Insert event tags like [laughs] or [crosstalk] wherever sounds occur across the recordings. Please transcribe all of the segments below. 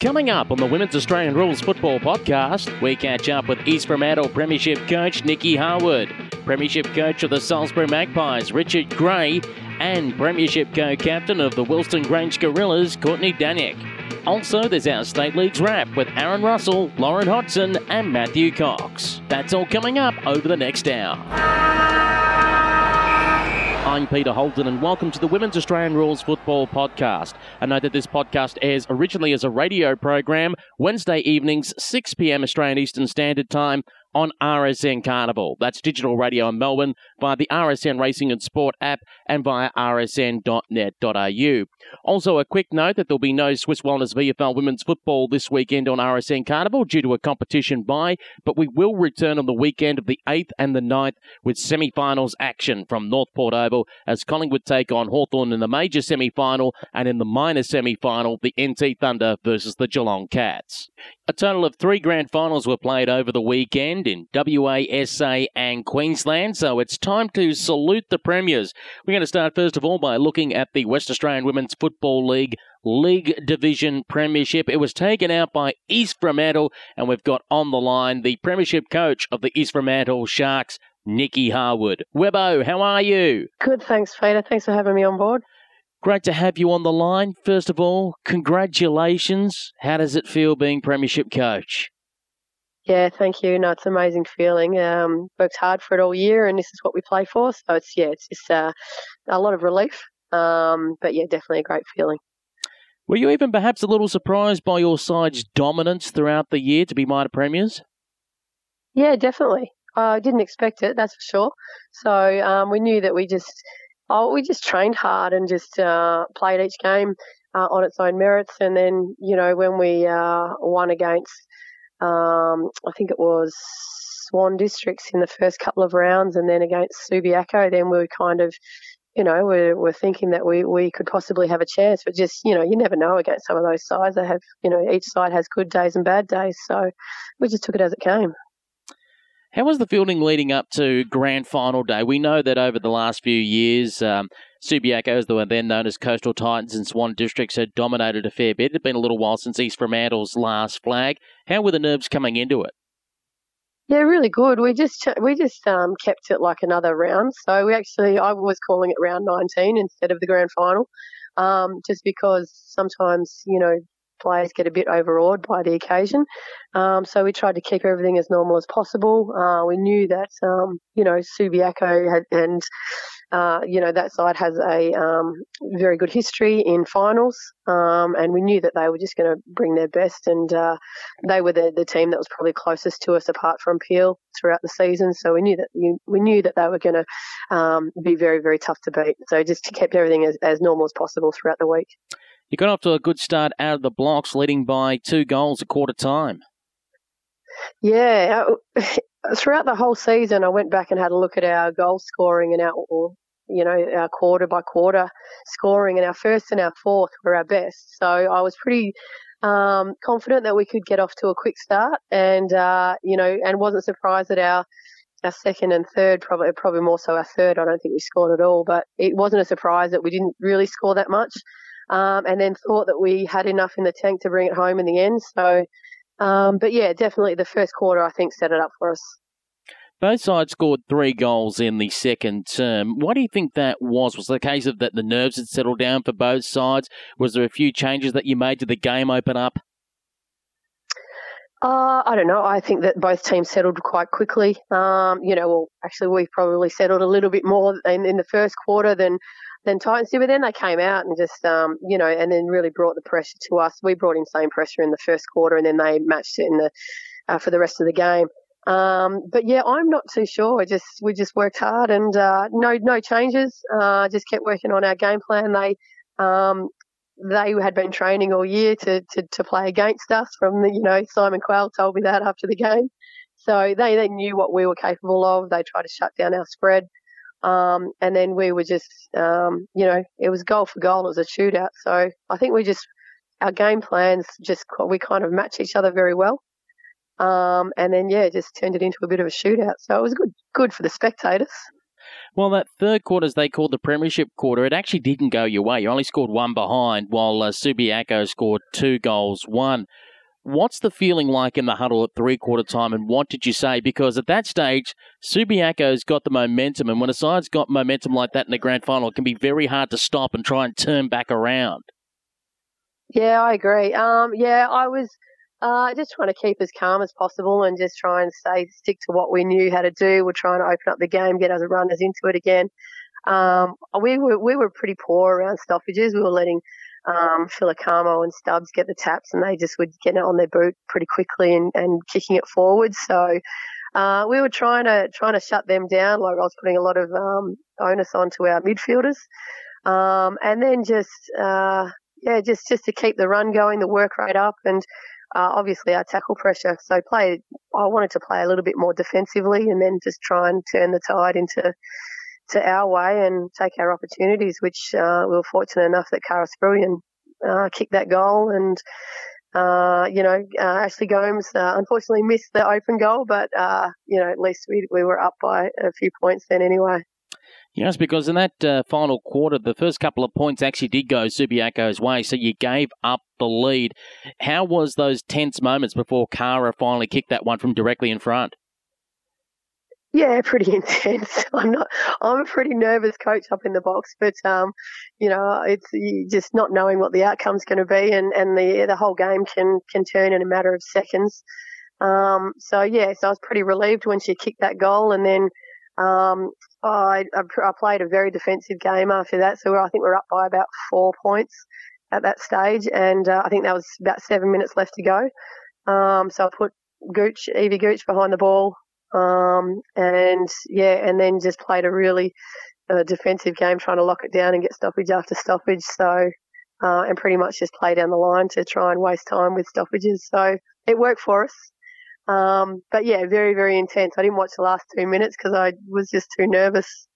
Coming up on the Women's Australian Rules Football Podcast, we catch up with East Fremantle Premiership coach Nikki Harwood, Premiership coach of the Salisbury Magpies Richard Gray, and Premiership co-captain of the Wilston Grange Gorillas Courtney Danick. Also, there's our State Leagues wrap with Aaron Russell, Lauren Hodson, and Matthew Cox. That's all coming up over the next hour. I'm Peter Holden, and welcome to the Women's Australian Rules Football Podcast. I know that this podcast airs originally as a radio program, Wednesday evenings, 6 p.m. Australian Eastern Standard Time on RSN Carnival. That's digital radio in Melbourne via the RSN Racing and Sport app and via rsn.net.au. Also, a quick note that there'll be no Swisse Wellness VFL women's football this weekend on RSN Carnival due to a competition bye, but we will return on the weekend of the 8th and the 9th with semi finals action from North Port Oval as Collingwood take on Hawthorn in the major semi final and in the minor semi final, the NT Thunder versus the Geelong Cats. A total of three grand finals were played over the weekend in WA, SA, and Queensland, so it's time to salute the premiers. We're going to start first of all by looking at the West Australian Women's Football League League Division Premiership. It was taken out by East Fremantle, and we've got on the line the Premiership coach of the East Fremantle Sharks, Nikki Harwood. Webbo, how are you? Good, thanks, Peter. Thanks for having me on board. Great to have you on the line. First of all, congratulations. How does it feel being Premiership coach? Yeah, thank you. No, it's an amazing feeling. Um, worked hard for it all year, and this is what we play for. So it's yeah, it's just uh, a lot of relief. Um, but yeah, definitely a great feeling. Were you even perhaps a little surprised by your side's dominance throughout the year to be minor premiers? Yeah, definitely. I didn't expect it, that's for sure. So um, we knew that we just oh, we just trained hard and just uh, played each game uh, on its own merits. And then, you know, when we uh, won against, um, I think it was Swan Districts in the first couple of rounds, and then against Subiaco, then we were kind of, you know, we're, we're thinking that we, we could possibly have a chance. But just, you know, you never know against some of those sides. They have, you know, each side has good days and bad days. So we just took it as it came. How was the fielding leading up to grand final day? We know that over the last few years, um, Subiaco, as they were then known as Coastal Titans and Swan Districts, had dominated a fair bit. It had been a little while since East Fremantle's last flag. How were the nerves coming into it? Yeah, really good. We just we just um, kept it like another round. So we actually I was calling it round 19 instead of the grand final, um, just because sometimes you know players get a bit overawed by the occasion. Um, so we tried to keep everything as normal as possible. Uh, we knew that, um, you know, Subiaco had, and, uh, you know, that side has a um, very good history in finals. Um, and we knew that they were just going to bring their best. And uh, they were the, the team that was probably closest to us apart from Peel throughout the season. So we knew that we knew that they were going to um, be very, very tough to beat. So just kept everything as, as normal as possible throughout the week. You got off to a good start out of the blocks, leading by two goals a quarter time. Yeah, uh, [laughs] throughout the whole season, I went back and had a look at our goal scoring and our, you know, our quarter by quarter scoring, and our first and our fourth were our best. So I was pretty um, confident that we could get off to a quick start, and uh, you know, and wasn't surprised that our our second and third, probably probably more so our third. I don't think we scored at all, but it wasn't a surprise that we didn't really score that much um, and then thought that we had enough in the tank to bring it home in the end. So, um, but yeah, definitely the first quarter I think set it up for us. Both sides scored three goals in the second term. What do you think that was? Was it a case of that the nerves had settled down for both sides? Was there a few changes that you made to the game open up? Uh, I don't know. I think that both teams settled quite quickly. Um, you know, well, actually, we probably settled a little bit more in, in the first quarter than than Titans did. But then they came out and just, um, you know, and then really brought the pressure to us. We brought insane pressure in the first quarter, and then they matched it in the uh, for the rest of the game. Um, but yeah, I'm not too sure. We just we just worked hard and uh, no no changes. Uh, just kept working on our game plan. They um, they had been training all year to, to, to play against us. From the you know Simon Quayle told me that after the game, so they they knew what we were capable of. They tried to shut down our spread. Um, and then we were just, um, you know, it was goal for goal. It was a shootout. So I think we just, our game plans just, we kind of match each other very well. Um, and then, yeah, just turned it into a bit of a shootout. So it was good, good for the spectators. Well, that third quarter, as they called the premiership quarter, it actually didn't go your way. You only scored one behind, while uh, Subiaco scored two goals, one. What's the feeling like in the huddle at three quarter time, and what did you say? Because at that stage, Subiaco's got the momentum, and when a side's got momentum like that in the grand final, it can be very hard to stop and try and turn back around. Yeah, I agree. Um, yeah, I was uh, just trying to keep as calm as possible and just try and stay stick to what we knew how to do. We're trying to open up the game, get other runners into it again. Um, we were we were pretty poor around stoppages. We were letting um, and Stubbs get the taps, and they just would get it on their boot pretty quickly and, and kicking it forward. So uh, we were trying to trying to shut them down. Like I was putting a lot of um, onus onto our midfielders, um, and then just uh, yeah, just just to keep the run going, the work rate up, and uh, obviously our tackle pressure. So play, I wanted to play a little bit more defensively, and then just try and turn the tide into to our way and take our opportunities, which uh, we were fortunate enough that Cara Spruian uh, kicked that goal and. Uh, you know, uh, Ashley Gomes uh, unfortunately missed the open goal, but uh, you know, at least we we were up by a few points then anyway. Yes, because in that final quarter, the first couple of points actually did go Subiaco's way, so you gave up the lead. How was those tense moments before Kara finally kicked that one from directly in front? Yeah, [laughs] pretty intense. [laughs] I'm not. I'm a pretty nervous coach up in the box, but um, you know, it's just not knowing what the outcome's going to be, and and the the whole game can can turn in a matter of seconds. Um, so yeah, so I was pretty relieved when she kicked that goal, and then um, I, I played a very defensive game after that, so I think we're up by about four points at that stage, and uh, I think that was about seven minutes left to go. Um, so I put Gooch, Evie Gooch behind the ball, um, and yeah, and then just played a really uh, defensive game, trying to lock it down and get stoppage after stoppage. So, uh, and pretty much just play down the line to try and waste time with stoppages. So it worked for us. Um, but yeah, very, very intense. I didn't watch the last two minutes because I was just too nervous.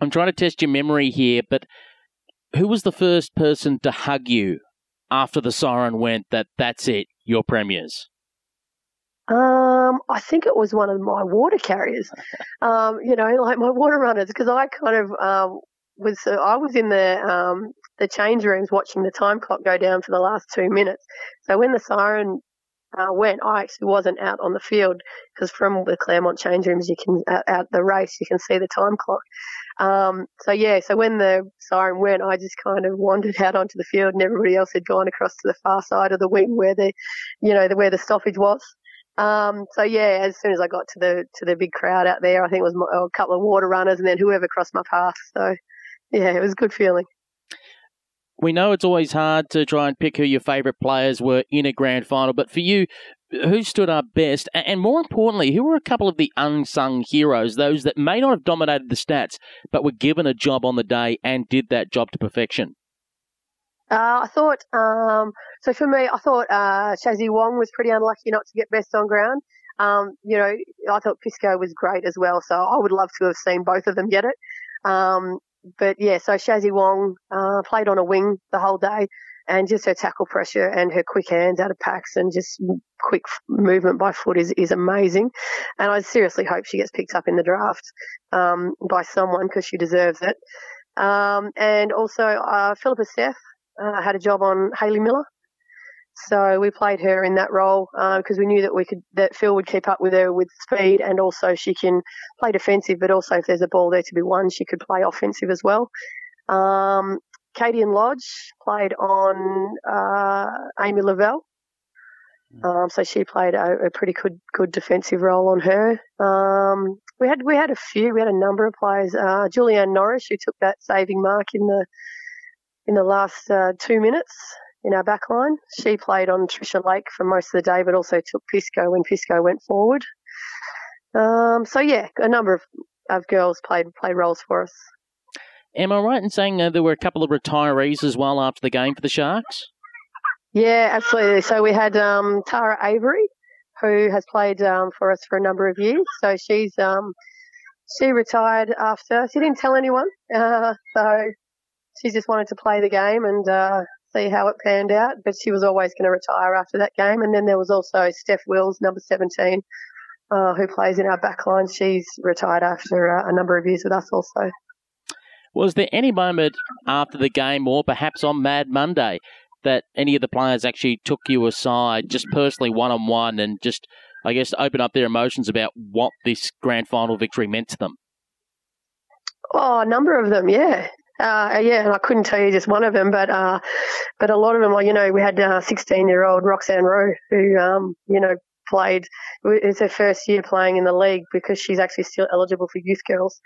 I'm trying to test your memory here, but who was the first person to hug you after the siren went that that's it, your premiers? Um, I think it was one of my water carriers. [laughs] um, you know, like my water runners, because I kind of um, was uh, I was in the um, the change rooms watching the time clock go down for the last two minutes. So when the siren uh, went, I actually wasn't out on the field because from the Claremont change rooms, you can uh, out the race, you can see the time clock. Um, so yeah, so when the siren went, I just kind of wandered [laughs] out onto the field, and everybody else had gone across to the far side of the wing where the, you know, the, where the stoppage was. Um, so yeah, as soon as I got to the to the big crowd out there, I think it was my, a couple of water runners, and then whoever crossed my path. So yeah, it was a good feeling we know it's always hard to try and pick who your favourite players were in a grand final, but for you, who stood up best? And more importantly, who were a couple of the unsung heroes, those that may not have dominated the stats, but were given a job on the day and did that job to perfection? Uh, I thought, um, so for me, I thought uh, Shazzy Wong was pretty unlucky not to get best on ground. Um, you know, I thought Pisco was great as well, so I would love to have seen both of them get it. Um, but yeah, so Shazzy Wong uh, played on a wing the whole day, and just her tackle pressure and her quick hands out of packs and just quick movement by foot is, is amazing. And I seriously hope she gets picked up in the draft um, by someone because she deserves it. Um, and also, uh, Philippa Seth uh, had a job on Hayley Miller. So we played her in that role because uh, we knew that we could that Phil would keep up with her with speed, and also she can play defensive, but also if there's a ball there to be won, she could play offensive as well. Um, Katie and Lodge played on uh, Amy Lavelle, hmm. um, so she played a, a, pretty good good defensive role on her. Um, we had we had a few, we had a number of players. Uh, Julianne Norris, who took that saving mark in the in the last uh, two minutes in our back line. She played on Trisha Lake for most of the day, but also took Pisco when Pisco went forward. Um, so yeah, a number of, of girls played played roles for us. Am I right in saying uh, there were a couple of retirees as well after the game for the Sharks? Yeah, absolutely. So we had um, Tara Avery, who has played um, for us for a number of years. So she's um, she retired after. She didn't tell anyone, [laughs] uh, so she just wanted to play the game, and uh, see how it panned out. But she was always going to retire after that game. And then there was also Steph Wills, number 17, uh, who plays in our back line, she's retired after uh, a number of years with us also. Was there any moment after the game, or perhaps on Mad Monday, that any of the players actually took you aside, just personally one on one, and just, I guess, open up their emotions about what this grand final victory meant to them? Oh, a number of them, yeah. Uh, yeah, and I couldn't tell you just one of them, but uh, but a lot of them, like you know, we had 16 uh, year old Roxanne Rowe, who um, you know played. It's her first year playing in the league because she's actually still eligible for youth girls.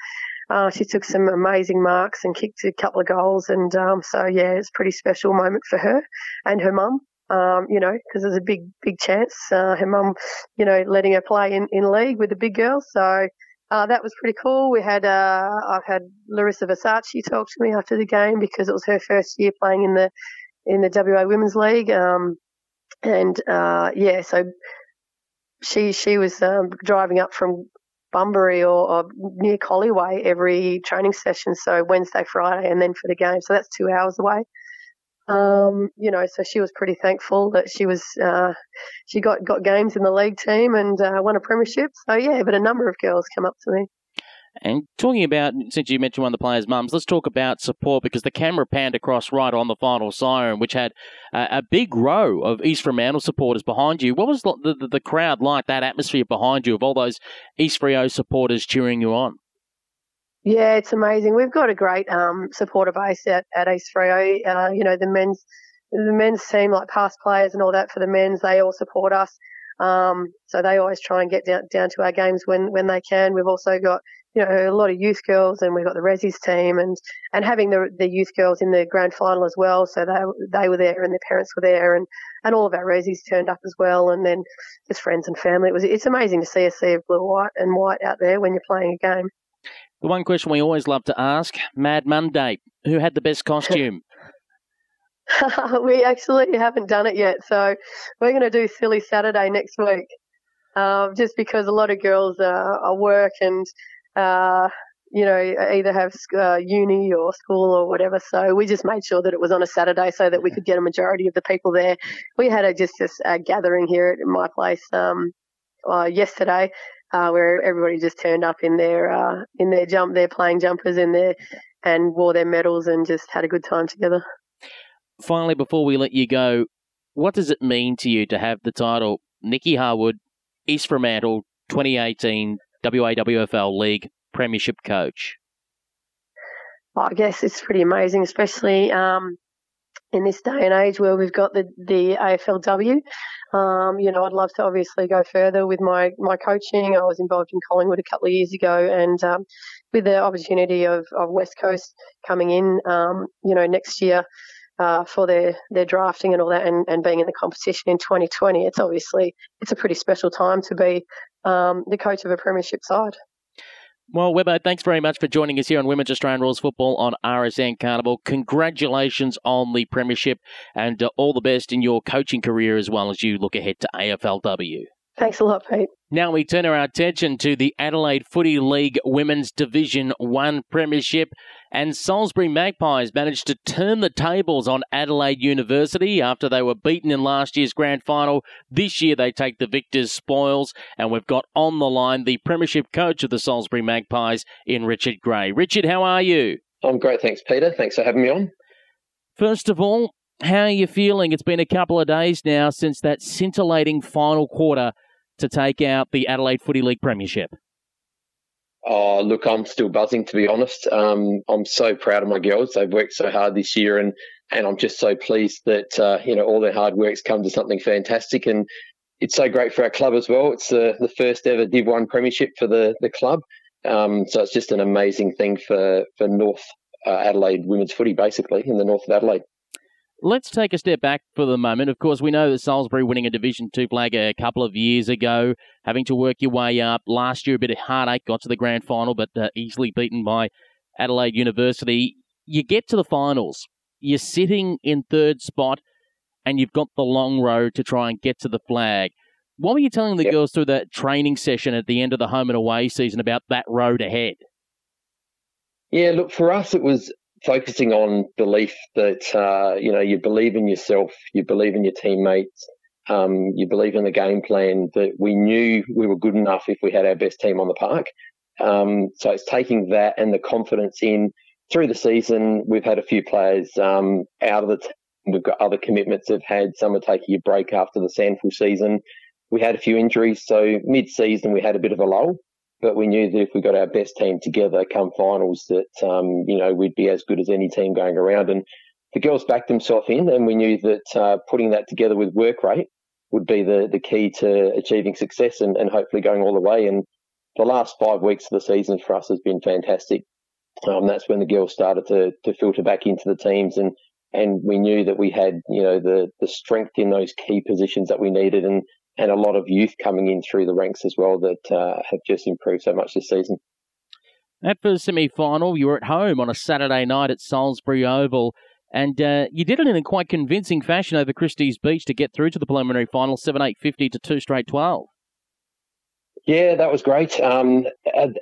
Uh, she took some amazing marks and kicked a couple of goals, and um, so yeah, it's a pretty special moment for her and her mum. Um, you know, because there's a big, big chance uh, her mum, you know, letting her play in, in league with the big girls. So uh, that was pretty cool. We had uh, I've had Larissa Versace talk to me after the game because it was her first year playing in the in the WA Women's League. Um, and uh, yeah, so she she was um, driving up from Bunbury or, or, near Collieway every training session. So Wednesday, Friday, and then for the game. So that's two hours away. Um, you know, so she was pretty thankful that she was uh, she got got games in the league team and uh, won a premiership. So yeah, but a number of girls come up to me. And talking about, since you mentioned one of the players' mums, let's talk about support because the camera panned across right on the final siren, which had a, a big row of East Fremantle supporters behind you. What was the, the, the crowd like, that atmosphere behind you of all those East Freo supporters cheering you on? Yeah, it's amazing. We've got a great um, supporter base at, at East Freo. Uh, you know, the men's the men's team, like past players and all that for the men's, they all support us. Um, so they always try and get down, down to our games when, when they can. We've also got you know, a lot of youth girls, and we've got the Resis team, and and having the the youth girls in the grand final as well. So they they were there, and their parents were there, and and all of our Resis turned up as well, and then just friends and family. It was it's amazing to see a sea of blue, white, and white out there when you're playing a game. The one question we always love to ask: Mad Monday, who had the best costume? [laughs] [laughs] we actually haven't done it yet, so we're going to do Silly Saturday next week. Um, just because a lot of girls uh, are work and uh, you know, either have uh, uni or school or whatever. So we just made sure that it was on a Saturday so that we could get a majority of the people there. We had a, just a, gathering here at my place um, uh, yesterday. Uh, where everybody just turned up in their uh, in their jump, their playing jumpers, in there, and wore their medals and just had a good time together. Finally, before we let you go, what does it mean to you to have the title Nikki Harwood, East Fremantle 2018 WAWFL League Premiership coach? Well, I guess it's pretty amazing, especially um, in this day and age where we've got the, the AFLW. Um, you know, I'd love to obviously go further with my, my coaching. I was involved in Collingwood a couple of years ago, and um, with the opportunity of, of West Coast coming in, um, you know, next year uh, for their, their drafting and all that, and, and being in the competition in 2020, it's obviously it's a pretty special time to be um, the coach of a premiership side. Well, Webbo, thanks very much for joining us here on Women's Australian Rules Football on RSN Carnival. Congratulations on the premiership and uh, all the best in your coaching career as well as you look ahead to AFLW. Thanks a lot, Pete. Now we turn our attention to the Adelaide Footy League Women's Division 1 Premiership, and Salisbury Magpies managed to turn the tables on Adelaide University after they were beaten in last year's grand final. This year they take the victor's spoils, and we've got on the line the Premiership coach of the Salisbury Magpies in Richard Gray. Richard, how are you? I'm great, thanks, Peter. Thanks for having me on. First of all, how are you feeling? It's been a couple of days now since that scintillating final quarter to take out the Adelaide Footy League Premiership? Oh, look, I'm still buzzing to be honest. Um, I'm so proud of my girls. They've worked so hard this year, and and I'm just so pleased that uh, you know all their hard work's come to something fantastic. And it's so great for our club as well. It's the the first ever Div One Premiership for the the club. Um, so it's just an amazing thing for for North uh, Adelaide women's footy, basically in the north of Adelaide. Let's take a step back for the moment. Of course, we know that Salisbury winning a Division Two flag a couple of years ago, having to work your way up. Last year, a bit of heartache, got to the grand final, but uh, easily beaten by Adelaide University. You get to the finals, you're sitting in third spot, and you've got the long road to try and get to the flag. What were you telling the yep. girls through that training session at the end of the home and away season about that road ahead? Yeah, look, for us, it was focusing on belief that uh, you know you believe in yourself, you believe in your teammates, Um, you believe in the game plan that we knew we were good enough if we had our best team on the park. Um, so it's taking that and the confidence in through the season. We've had a few players um, out of the team. We've got other commitments have had. Some are taking a break after the SANFL season. We had a few injuries, so mid-season we had a bit of a lull. But we knew that if we got our best team together come finals, that um, you know we'd be as good as any team going around. And the girls backed themselves in, and we knew that uh, putting that together with work rate would be the, the key to achieving success and, and hopefully going all the way. And the last five weeks of the season for us has been fantastic. Um, that's when the girls started to, to filter back into the teams and, and we knew that we had, you know, the, the strength in those key positions that we needed and, and a lot of youth coming in through the ranks as well that uh, have just improved so much this season. That first semi final, you were at home on a Saturday night at Salisbury Oval. And uh, you did it in a quite convincing fashion over Christies Beach to get through to the preliminary final, 7 8 50 to 2 straight 12. Yeah, that was great. Um,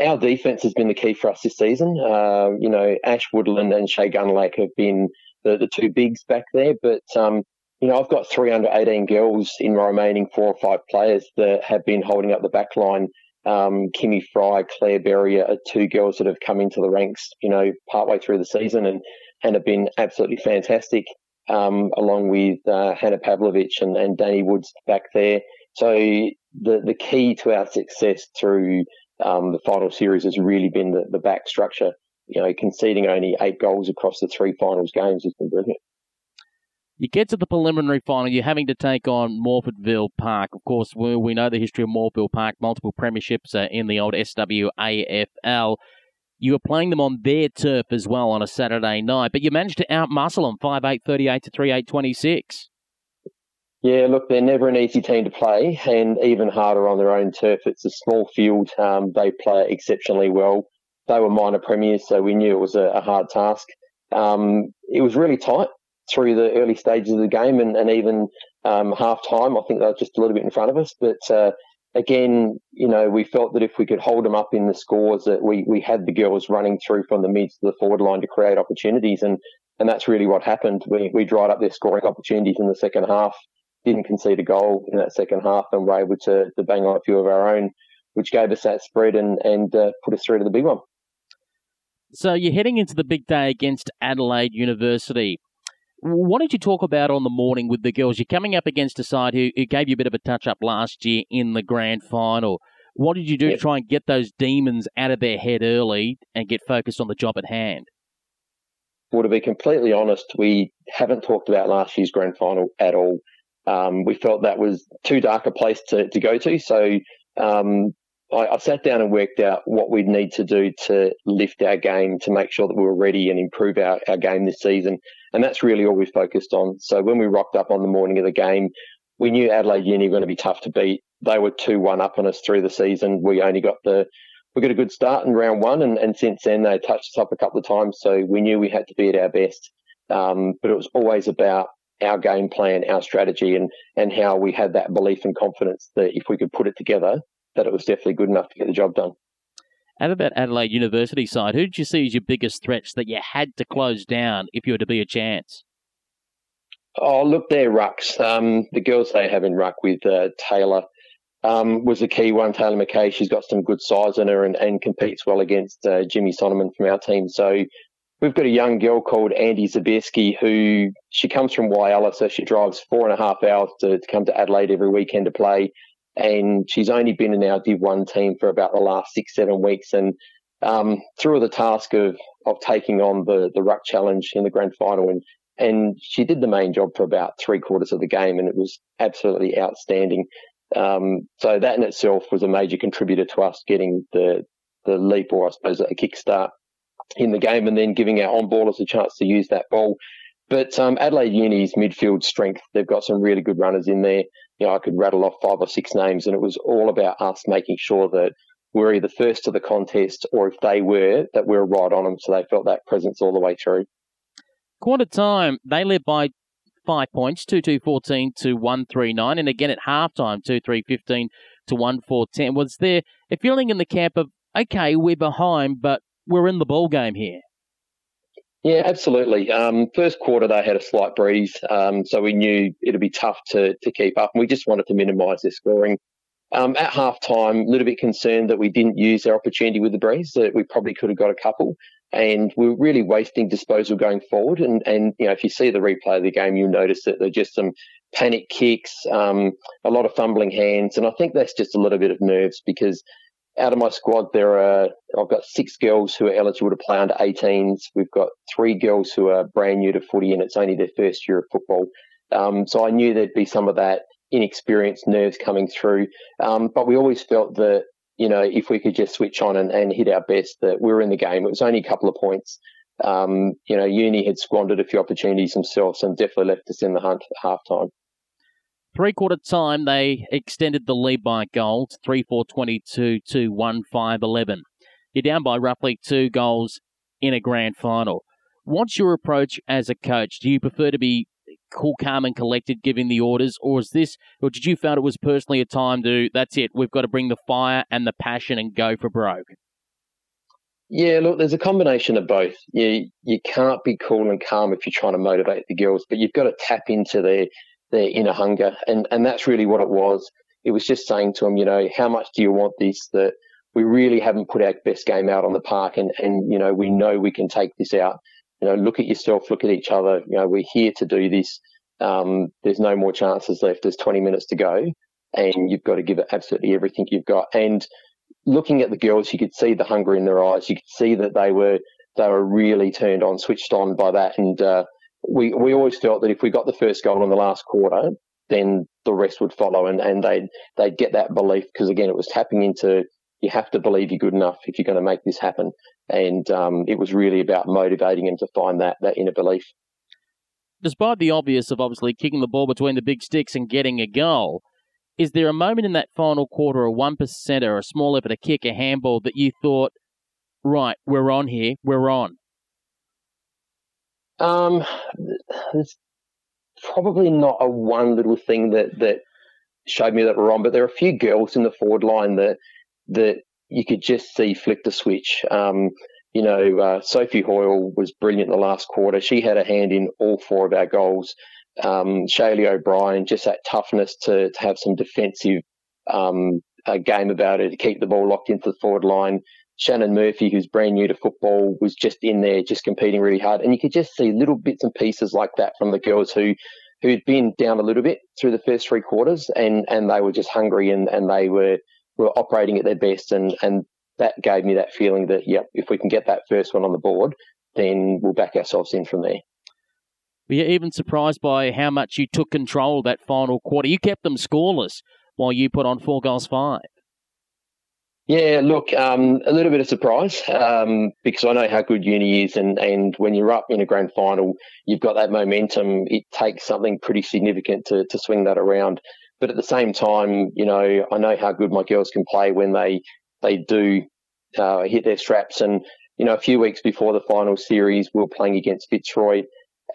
our defence has been the key for us this season. Uh, you know, Ash Woodland and Shay Gunlake have been the, the two bigs back there, but um, you know, I've got 318 girls in my remaining four or five players that have been holding up the back line. Um, Kimmy Fry, Claire Berry are two girls that have come into the ranks, you know, partway through the season and, and have been absolutely fantastic, um, along with uh, Hannah Pavlovich and, and Danny Woods back there. So the, the key to our success through um, the final series has really been the, the back structure. You know, conceding only eight goals across the three finals games has been brilliant. You get to the preliminary final, you're having to take on Morphettville Park. Of course, we, we know the history of Morphettville Park, multiple premierships uh, in the old SWAFL. You were playing them on their turf as well on a Saturday night, but you managed to outmuscle them 5 8 38 to 3 8 26. Yeah, look, they're never an easy team to play, and even harder on their own turf. It's a small field. Um, they play exceptionally well. They were minor premiers, so we knew it was a, a hard task. Um, it was really tight through the early stages of the game and, and even um, half time. I think they were just a little bit in front of us. But uh, again, you know, we felt that if we could hold them up in the scores, that we, we had the girls running through from the mids to the forward line to create opportunities. And, and that's really what happened. We, we dried up their scoring opportunities in the second half, didn't concede a goal in that second half, and were able to, to bang on a few of our own, which gave us that spread and, and uh, put us through to the big one. So you're heading into the big day against Adelaide University. What did you talk about on the morning with the girls? You're coming up against a side who, who gave you a bit of a touch up last year in the grand final. What did you do yep. to try and get those demons out of their head early and get focused on the job at hand? Well, to be completely honest, we haven't talked about last year's grand final at all. Um, we felt that was too dark a place to, to go to. So um, I, I, sat down and worked out what we'd need to do to lift our game to make sure that we were ready and improve our, our game this season. And that's really all we focused on. So when we rocked up on the morning of the game, we knew Adelaide Uni were going to be tough to beat. They were 2 1 up on us through the season. We only got the we got a good start in round one, and, and since then they touched us up a couple of times. So we knew we had to be at our best. Um, but it was always about our game plan, our strategy, and and how we had that belief and confidence that if we could put it together, that it was definitely good enough to get the job done. How about Adelaide University side? Who did you see as your biggest threats that you had to close down if you were to be a chance? Oh, look, they're rucks. Um, the girls they have in ruck with uh, Taylor um, was a key one. Taylor McKay, she's got some good size in her and, and competes well against uh, Jimmy Sonneman from our team. So we've got a young girl called Andy Zabierski who she comes from Whyalla, so she drives four and a half hours to, to come to Adelaide every weekend to play and she's only been in our Div One team for about the last six seven weeks, and um, through the task of of taking on the the ruck challenge in the grand final, and and she did the main job for about three quarters of the game, and it was absolutely outstanding. Um, so that in itself was a major contributor to us getting the the leap, or I suppose a kickstart in the game, and then giving our on ballers a chance to use that ball. But um, Adelaide Uni's midfield strength, they've got some really good runners in there you know, I could rattle off five or six names, and it was all about us making sure that we're either first to the contest or if they were, that we are right on them. So they felt that presence all the way through. Quarter time, they led by five points, 2 2 14 to 1 3 9. And again at halftime, 2 3 15 to 1 4 10. Was there a feeling in the camp of, okay, we're behind, but we're in the ball game here? Yeah, absolutely. Um, first quarter they had a slight breeze, um, so we knew it'd be tough to to keep up, and we just wanted to minimise their scoring. Um, at half time, a little bit concerned that we didn't use our opportunity with the breeze, that we probably could have got a couple. And we are really wasting disposal going forward. And, and, you know, if you see the replay of the game, you'll notice that there are just some panic kicks, um, a lot of fumbling hands. And I think that's just a little bit of nerves because out of my squad, there are, I've got six girls who are eligible to play under 18s. We've got three girls who are brand new to footy and it's only their first year of football. Um, so I knew there'd be some of that inexperienced nerves coming through. Um, but we always felt that, you know, if we could just switch on and, and hit our best, that we were in the game. It was only a couple of points. Um, you know, Uni had squandered a few opportunities themselves and definitely left us in the hunt at half time. Three quarter time, they extended the lead by goals 3 4 22 to 1 5 11. You're down by roughly two goals in a grand final. What's your approach as a coach? Do you prefer to be cool, calm, and collected giving the orders, or is this, or did you feel it was personally a time to, that's it, we've got to bring the fire and the passion and go for broke? Yeah, look, there's a combination of both. You you can't be cool and calm if you're trying to motivate the girls, but you've got to tap into their their inner hunger, and and that's really what it was. It was just saying to them, you know, how much do you want this? That we really haven't put our best game out on the park, and and you know we know we can take this out you know, look at yourself, look at each other. You know, we're here to do this. Um, there's no more chances left. There's 20 minutes to go, and you've got to give it absolutely everything you've got. And looking at the girls, you could see the hunger in their eyes. You could see that they were they were really turned on, switched on by that. And uh, we we always felt that if we got the first goal in the last quarter, then the rest would follow, and and they'd they'd get that belief because again, it was tapping into you have to believe you're good enough if you're going to make this happen. And um, it was really about motivating them to find that, that inner belief. Despite the obvious of obviously kicking the ball between the big sticks and getting a goal, is there a moment in that final quarter, a one percenter, a small effort, a kick, a handball that you thought, right, we're on here, we're on? Um, there's probably not a one little thing that that showed me that we're on, but there are a few girls in the forward line that that you could just see flick the switch. Um, you know, uh, Sophie Hoyle was brilliant the last quarter. She had a hand in all four of our goals. Um, O'Brien, just that toughness to, to have some defensive um, game about it, to keep the ball locked into the forward line. Shannon Murphy, who's brand new to football, was just in there, just competing really hard. And you could just see little bits and pieces like that from the girls who who'd been down a little bit through the first three quarters, and and they were just hungry and and they were were operating at their best, and and that gave me that feeling that yeah, if we can get that first one on the board, then we'll back ourselves in from there. Were you even surprised by how much you took control that final quarter? You kept them scoreless while you put on four goals five. Yeah, look, um, a little bit of surprise um, because I know how good Uni is, and, and when you're up in a grand final, you've got that momentum. It takes something pretty significant to, to swing that around. But at the same time, you know, I know how good my girls can play when they they do uh, hit their straps. And you know, a few weeks before the final series, we were playing against Fitzroy,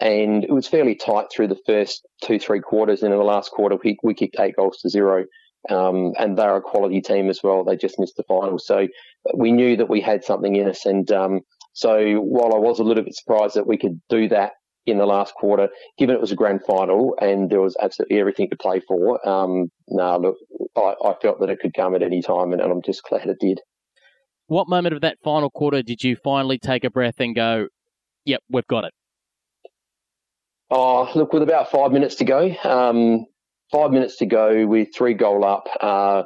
and it was fairly tight through the first two three quarters. And in the last quarter, we, we kicked eight goals to zero. Um, and they're a quality team as well. They just missed the final, so we knew that we had something in us. And um, so while I was a little bit surprised that we could do that in the last quarter, given it was a grand final and there was absolutely everything to play for. Um, nah, look, I, I, felt that it could come at any time, and, and I'm just glad it did. What moment of that final quarter did you finally take a breath and go, "Yep, we've got it"? Oh, look, with about five minutes to go, um, five minutes to go with three goal up, uh,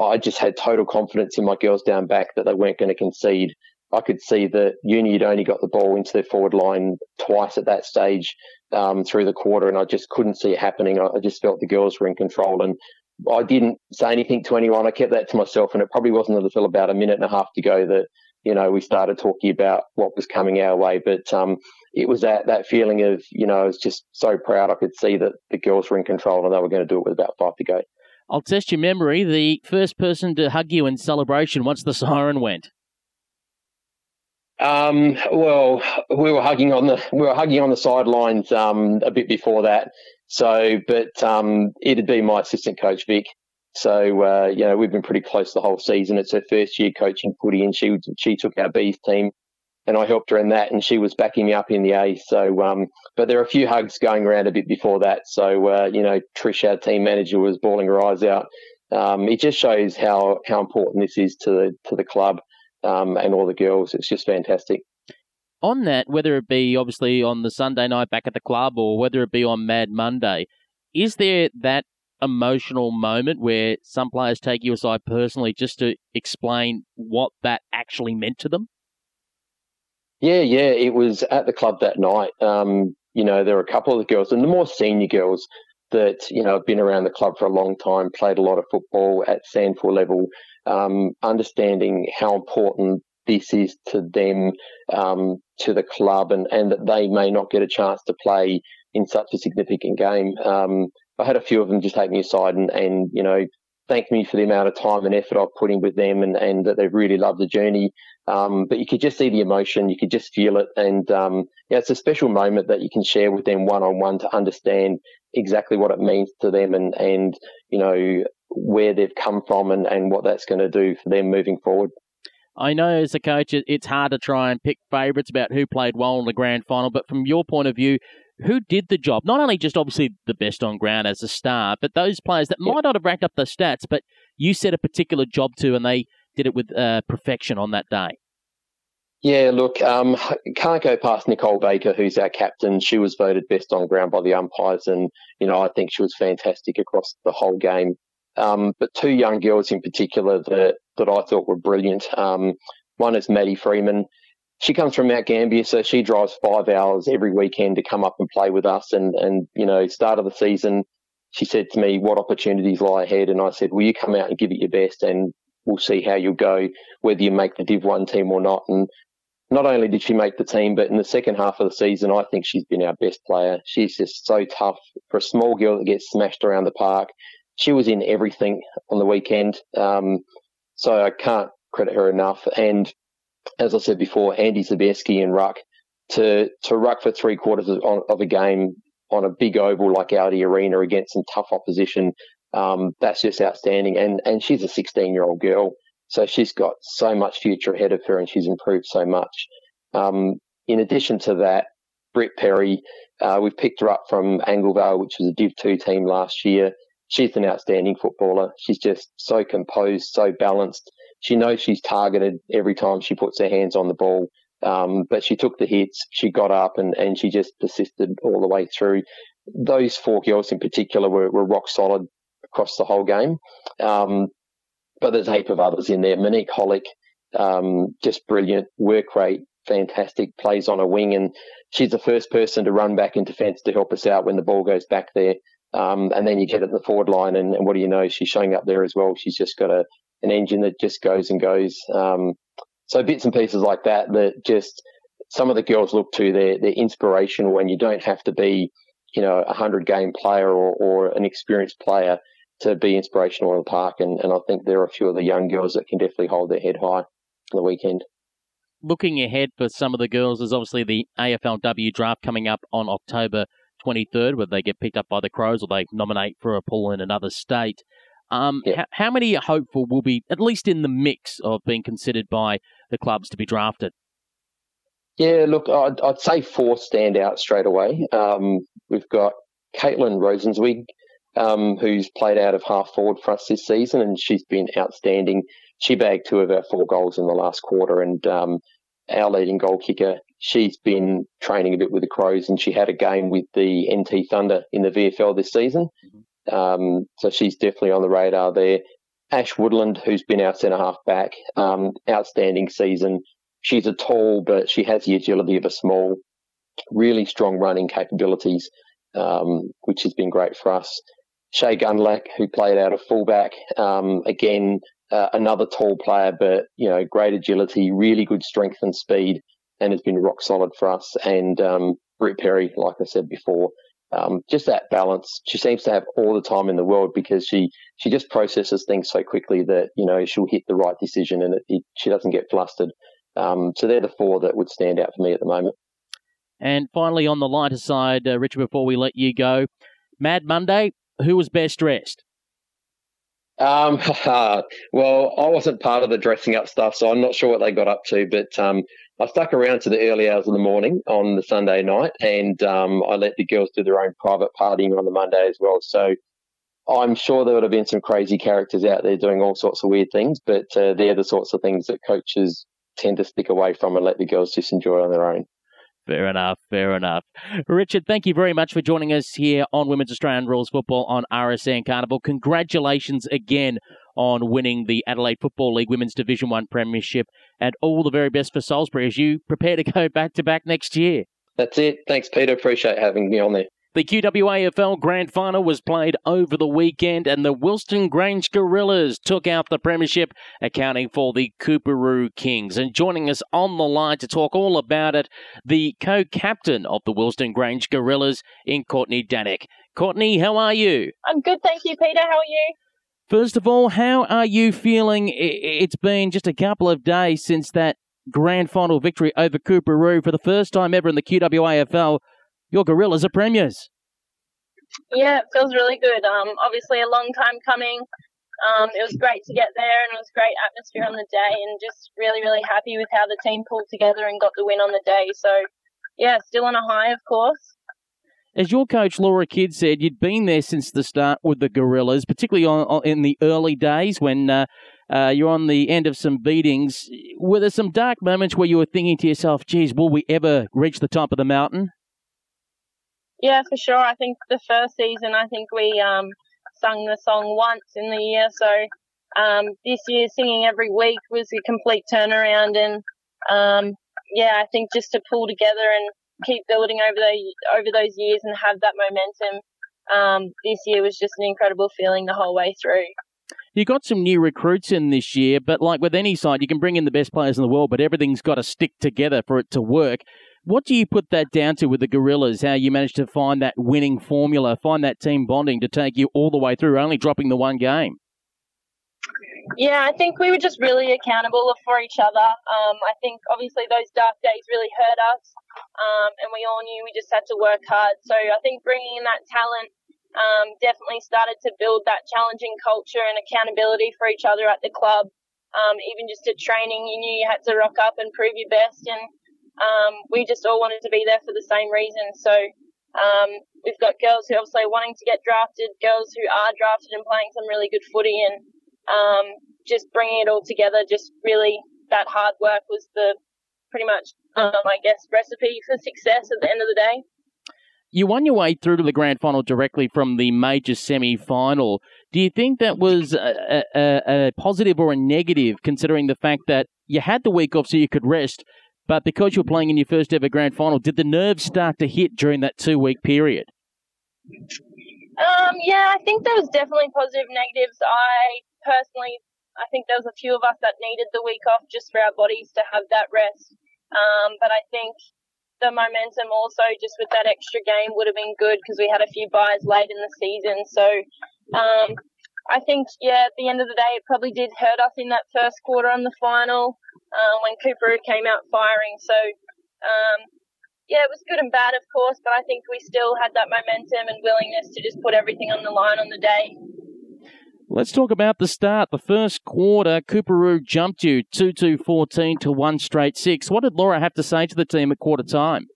I just had total confidence in my girls down back that they weren't going to concede. I could see that Uni had only got the ball into their forward line twice at that stage um, through the quarter, and I just couldn't see it happening. I, I just felt the girls were in control, and I didn't say anything to anyone. I kept that to myself, and it probably wasn't until about a minute and a half to go that you know we started talking about what was coming our way. But um, it was that that feeling of you know I was just so proud. I could see that the girls were in control, and they were going to do it with about five to go. I'll test your memory. The first person to hug you in celebration once the siren went. Um, well, we were hugging on the we were hugging on the sidelines um, a bit before that. So, but um, it'd be my assistant coach Vic. So, uh, you know, we've been pretty close the whole season. It's her first year coaching footy, and she she took our bees team and I helped her in that, and she was backing me up in the A. So, um, but there are a few hugs going around a bit before that. So, uh, you know, Trish, our team manager, was bawling her eyes out. Um, it just shows how how important this is to the to the club um, and all the girls. It's just fantastic. On that, whether it be obviously on the Sunday night back at the club or whether it be on Mad Monday, is there that emotional moment where some players take you aside personally just to explain what that actually meant to them? Yeah, yeah, it was at the club that night. Um, you know, there were a couple of the girls, and the more senior girls that you know have been around the club for a long time, played a lot of football at SANFL level, um, understanding how important this is to them, um, to the club, and, and that they may not get a chance to play in such a significant game. Um, I had a few of them just take me aside and, and you know thank me for the amount of time and effort I've put in with them and, and that they've really loved the journey. Um, but you could just see the emotion, you could just feel it. And um, yeah, it's a special moment that you can share with them one on one to understand exactly what it means to them and, and you know, where they've come from and, and what that's going to do for them moving forward. I know as a coach, it's hard to try and pick favourites about who played well in the grand final, but from your point of view, who did the job? Not only just obviously the best on ground as a star, but those players that might not have racked up the stats, but you set a particular job to and they did it with uh, perfection on that day. Yeah, look, um, can't go past Nicole Baker, who's our captain. She was voted best on ground by the umpires, and you know I think she was fantastic across the whole game. Um, but two young girls in particular that that I thought were brilliant. Um, one is Maddie Freeman she comes from Mount Gambier, so she drives five hours every weekend to come up and play with us. And, and, you know, start of the season, she said to me, what opportunities lie ahead? And I said, will you come out and give it your best and we'll see how you'll go, whether you make the Div 1 team or not. And not only did she make the team, but in the second half of the season, I think she's been our best player. She's just so tough for a small girl that gets smashed around the park. She was in everything on the weekend. Um, so I can't credit her enough. And as I said before, Andy Zabeski and Ruck to to ruck for three quarters of, of, a game on a big oval like Audi Arena against some tough opposition. Um, that's just outstanding. And and she's a 16 year old girl, so she's got so much future ahead of her, and she's improved so much. Um, in addition to that, Britt Perry, uh, we've picked her up from Angle Vale, which was a Div 2 team last year. She's an outstanding footballer. She's just so composed, so balanced she knows she's targeted every time she puts her hands on the ball. Um, but she took the hits, she got up, and, and she just persisted all the way through. Those four girls in particular were, were rock solid across the whole game. Um, but there's a heap of others in there. Monique Holick, um, just brilliant, work rate, fantastic, plays on a wing, and she's the first person to run back into defence to help us out when the ball goes back there. Um, and then you get at the forward line, and, and, what do you know? She's showing up there as well. She's just got a, an engine that just goes and goes. Um, so bits and pieces like that that just some of the girls look to. They're, they're inspirational when you don't have to be, you know, a hundred game player or, or an experienced player to be inspirational in the park. And, and I think there are a few of the young girls that can definitely hold their head high on the weekend. Looking ahead for some of the girls, there's obviously the AFLW draft coming up on October 23rd, where they get picked up by the Crows or they nominate for a pull in another state. Um, yeah. how, how many are hopeful will be at least in the mix of being considered by the clubs to be drafted? Yeah, look, I'd, I'd say four stand out straight away. Um, we've got Caitlin Rosenzweig, um, who's played out of half forward for us this season, and she's been outstanding. She bagged two of our four goals in the last quarter, and um, our leading goal kicker, she's been training a bit with the Crows, and she had a game with the NT Thunder in the VFL this season. Um, so she's definitely on the radar there. Ash Woodland, who's been our centre half back, um, outstanding season. She's a tall, but she has the agility of a small, really strong running capabilities, um, which has been great for us. Shay Gunlack, who played out of fullback, um, again, uh, another tall player, but, you know, great agility, really good strength and speed, and has been rock solid for us. And, um, Britt Perry, like I said before, um, just that balance. She seems to have all the time in the world because she she just processes things so quickly that you know she'll hit the right decision and it, it, she doesn't get flustered. Um, so they're the four that would stand out for me at the moment. And finally, on the lighter side, uh, Richard, before we let you go, Mad Monday, who was best dressed? Um, [laughs] well, I wasn't part of the dressing up stuff, so I'm not sure what they got up to. But um, I stuck around to the early hours of the morning on the Sunday night, and um, I let the girls do their own private partying on the Monday as well. So I'm sure there would have been some crazy characters out there doing all sorts of weird things, but uh, they're the sorts of things that coaches tend to stick away from and let the girls just enjoy on their own. Fair enough, fair enough. Richard, thank you very much for joining us here on Women's Australian Rules Football on RSN Carnival. Congratulations again on winning the Adelaide Football League Women's Division 1 Premiership and all the very best for Salisbury as you prepare to go back to back next year. That's it. Thanks, Peter. Appreciate having me on there. The QWAFL Grand Final was played over the weekend, and the Wilston Grange Gorillas took out the premiership, accounting for the Coorparoo Kings. And joining us on the line to talk all about it, the co-captain of the Wilston Grange Gorillas, in Courtney Danick. Courtney, how are you? I'm good, thank you, Peter. How are you? First of all, how are you feeling? It's been just a couple of days since that grand final victory over Coorparoo for the first time ever in the QWAFL your gorillas are premiers. Yeah, it feels really good. Um, obviously a long time coming. Um, it was great to get there, and it was great atmosphere on the day, and just really, really happy with how the team pulled together and got the win on the day. So, yeah, still on a high, of course. As your coach Laura Kidd said, you'd been there since the start with the Gorillas, particularly on, on in the early days when uh, uh, you're on the end of some beatings. Were there some dark moments where you were thinking to yourself, "Geez, will we ever reach the top of the mountain?" Yeah, for sure. I think the first season, I think we um, sung the song once in the year. So um, this year, singing every week was a complete turnaround. And um, yeah, I think just to pull together and keep building over the over those years and have that momentum, um, this year was just an incredible feeling the whole way through. You got some new recruits in this year, but like with any side, you can bring in the best players in the world, but everything's got to stick together for it to work. What do you put that down to with the Gorillas? How you managed to find that winning formula, find that team bonding to take you all the way through, only dropping the one game? Yeah, I think we were just really accountable for each other. Um, I think obviously those dark days really hurt us, um, and we all knew we just had to work hard. So I think bringing in that talent um, definitely started to build that challenging culture and accountability for each other at the club. Um, even just at training, you knew you had to rock up and prove your best, and um, we just all wanted to be there for the same reason. So um, we've got girls who are obviously wanting to get drafted, girls who are drafted and playing some really good footy, and um, just bringing it all together. Just really that hard work was the pretty much, um, I guess, recipe for success at the end of the day. You won your way through to the grand final directly from the major semi final. Do you think that was a, a, a positive or a negative, considering the fact that you had the week off so you could rest, but because you're playing in your first ever grand final, did the nerves start to hit during that two week period? Um, yeah, I think there was definitely positive negatives. I personally, I think there was a few of us that needed the week off just for our bodies to have that rest. Um, but I think the momentum also just with that extra game would have been good because we had a few buys late in the season. So um, I think, yeah, at the end of the day, it probably did hurt us in that first quarter on the final uh, when Cooper came out firing. So, um, yeah, it was good and bad, of course, but I think we still had that momentum and willingness to just put everything on the line on the day. Let's talk about the start. The first quarter, Coorparoo jumped you 2 2 14 to 1 straight 6. What did Laura have to say to the team at quarter time?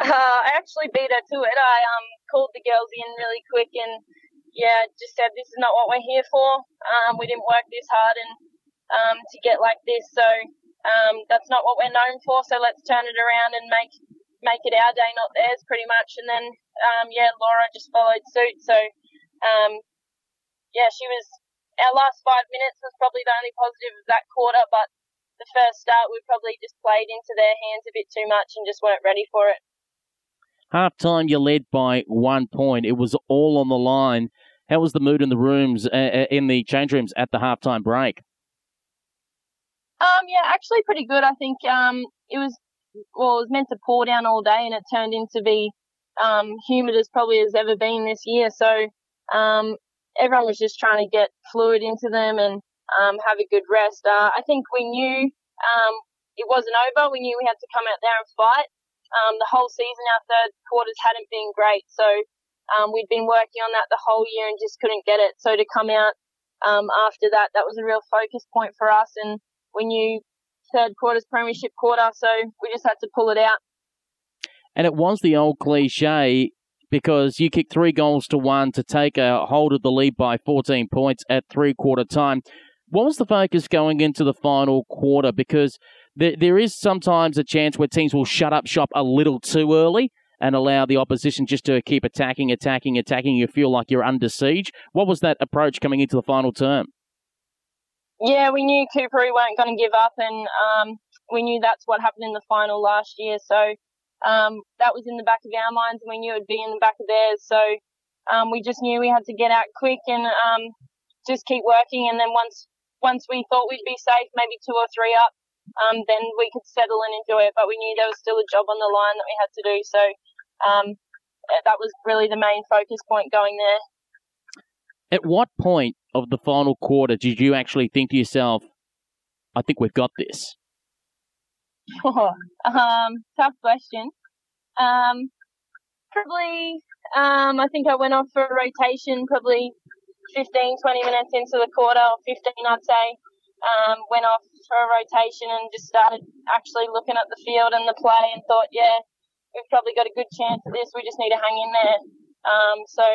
Uh, I actually beat her to it. I um, called the girls in really quick and yeah, just said this is not what we're here for. Um, we didn't work this hard and um, to get like this, so um, that's not what we're known for. So let's turn it around and make make it our day, not theirs, pretty much. And then um, yeah, Laura just followed suit. So um, yeah, she was. Our last five minutes was probably the only positive of that quarter, but the first start we probably just played into their hands a bit too much and just weren't ready for it. Half time, you led by one point. It was all on the line. How was the mood in the rooms, uh, uh, in the change rooms at the halftime break? Um, yeah, actually pretty good. I think um, it was well, it was meant to pour down all day, and it turned into be um, humid as probably has ever been this year. So um, everyone was just trying to get fluid into them and um, have a good rest. Uh, I think we knew um, it wasn't over. We knew we had to come out there and fight. Um, the whole season, our third quarters hadn't been great, so um, we'd been working on that the whole year and just couldn't get it. So to come out um, after that, that was a real focus point for us. And we knew third quarter's premiership quarter, so we just had to pull it out. And it was the old cliche because you kicked three goals to one to take a hold of the lead by 14 points at three quarter time. What was the focus going into the final quarter? Because there, there is sometimes a chance where teams will shut up shop a little too early and allow the opposition just to keep attacking, attacking, attacking. You feel like you're under siege. What was that approach coming into the final term? Yeah, we knew Cooperi weren't going to give up, and um, we knew that's what happened in the final last year. So um, that was in the back of our minds, and we knew it'd be in the back of theirs. So um, we just knew we had to get out quick and um, just keep working. And then once once we thought we'd be safe, maybe two or three up, um, then we could settle and enjoy it. But we knew there was still a job on the line that we had to do. So um, that was really the main focus point going there. At what point of the final quarter did you actually think to yourself, I think we've got this? [laughs] Oh, um, tough question. Um, probably, um, I think I went off for a rotation probably 15, 20 minutes into the quarter, or 15, I'd say. Um, went off for a rotation and just started actually looking at the field and the play and thought, yeah, we've probably got a good chance at this. We just need to hang in there. Um, so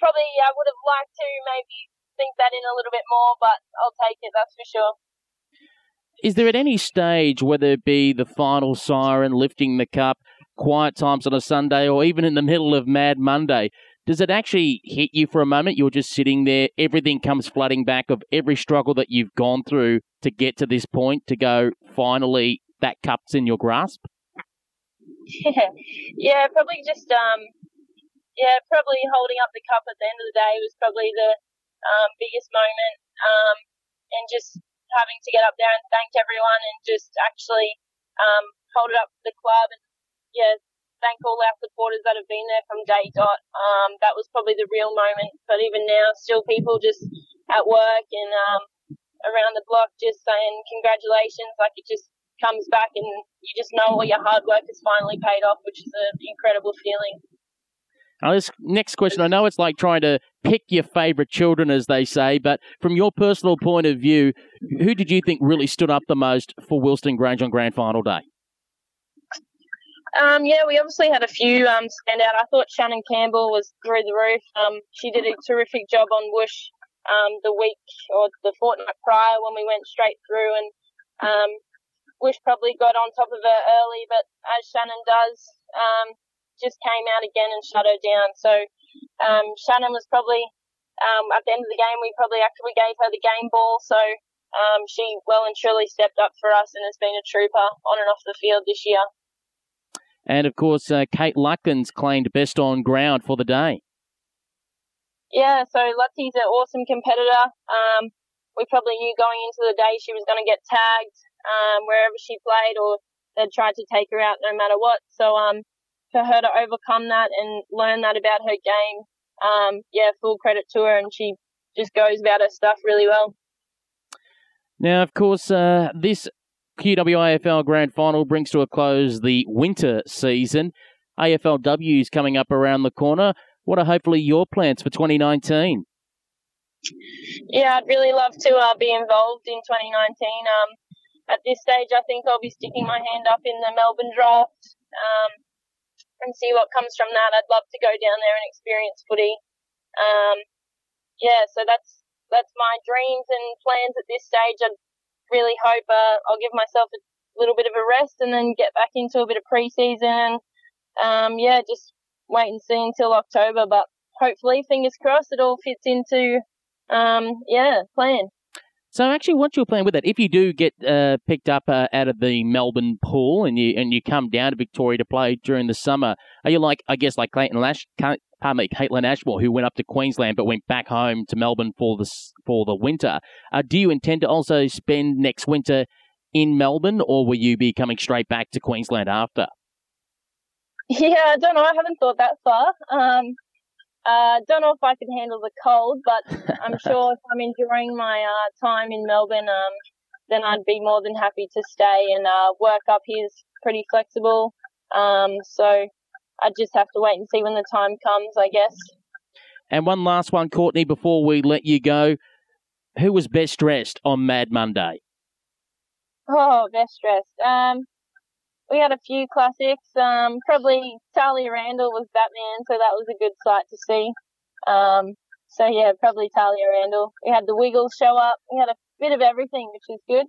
probably I would have liked to maybe think that in a little bit more, but I'll take it, that's for sure. Is there at any stage, whether it be the final siren, lifting the cup, quiet times on a Sunday, or even in the middle of Mad Monday, does it actually hit you for a moment? You're just sitting there, everything comes flooding back of every struggle that you've gone through to get to this point to go, finally, that cup's in your grasp? Yeah, yeah probably just um, yeah, probably holding up the cup at the end of the day was probably the um, biggest moment, um, and just having to get up there and thank everyone and just actually um, hold it up for the club and yeah, thank all our supporters that have been there from day dot. Um, that was probably the real moment. But even now, still people just at work and um, around the block just saying congratulations. Like it just comes back and you just know all your hard work has finally paid off, which is an incredible feeling. Now, this next question, I know it's like trying to pick your favourite children, as they say, but from your personal point of view, who did you think really stood up the most for Wilston Grange on Grand Final Day? Um, yeah, we obviously had a few um, stand out. I thought Shannon Campbell was through the roof. Um, she did a terrific job on Whoosh um, the week or the fortnight prior when we went straight through, and um, Whoosh probably got on top of her early, but as Shannon does, um, just came out again and shut her down. So um, Shannon was probably um, at the end of the game. We probably actually gave her the game ball. So um, she well and truly stepped up for us and has been a trooper on and off the field this year. And of course, uh, Kate Lutkins claimed best on ground for the day. Yeah, so Luttie's an awesome competitor. Um, we probably knew going into the day she was going to get tagged um, wherever she played, or they'd tried to take her out no matter what. So um, for her to overcome that and learn that about her game, um, yeah, full credit to her, and she just goes about her stuff really well. Now, of course, uh, this QWAFL Grand Final brings to a close the winter season. AFLW is coming up around the corner. What are hopefully your plans for 2019? Yeah, I'd really love to uh, be involved in 2019. Um, at this stage, I think I'll be sticking my hand up in the Melbourne draft. Um, and see what comes from that. I'd love to go down there and experience footy. Um, yeah, so that's that's my dreams and plans at this stage. I really hope uh, I'll give myself a little bit of a rest and then get back into a bit of preseason. Um, yeah, just wait and see until October. But hopefully, fingers crossed, it all fits into um, yeah plan. So actually, what's your plan with that? If you do get uh, picked up uh, out of the Melbourne pool and you and you come down to Victoria to play during the summer, are you like I guess like Clayton Lash, pardon me, Caitlin Ashmore, who went up to Queensland but went back home to Melbourne for the for the winter? Uh, do you intend to also spend next winter in Melbourne, or will you be coming straight back to Queensland after? Yeah, I don't know. I haven't thought that far. Um, uh, don't know if I could handle the cold, but [laughs] I'm sure if I'm enjoying my uh, time in Melbourne, um, then I'd be more than happy to stay and uh, work up here is pretty flexible. Um, so I'd just have to wait and see when the time comes, I guess. And one last one, Courtney, before we let you go. Who was best dressed on Mad Monday? Oh, best dressed. Um, we had a few classics. Um, probably Talia Randall was Batman, so that was a good sight to see. Um, so yeah, probably Talia Randall. We had the Wiggles show up. We had a bit of everything, which is good.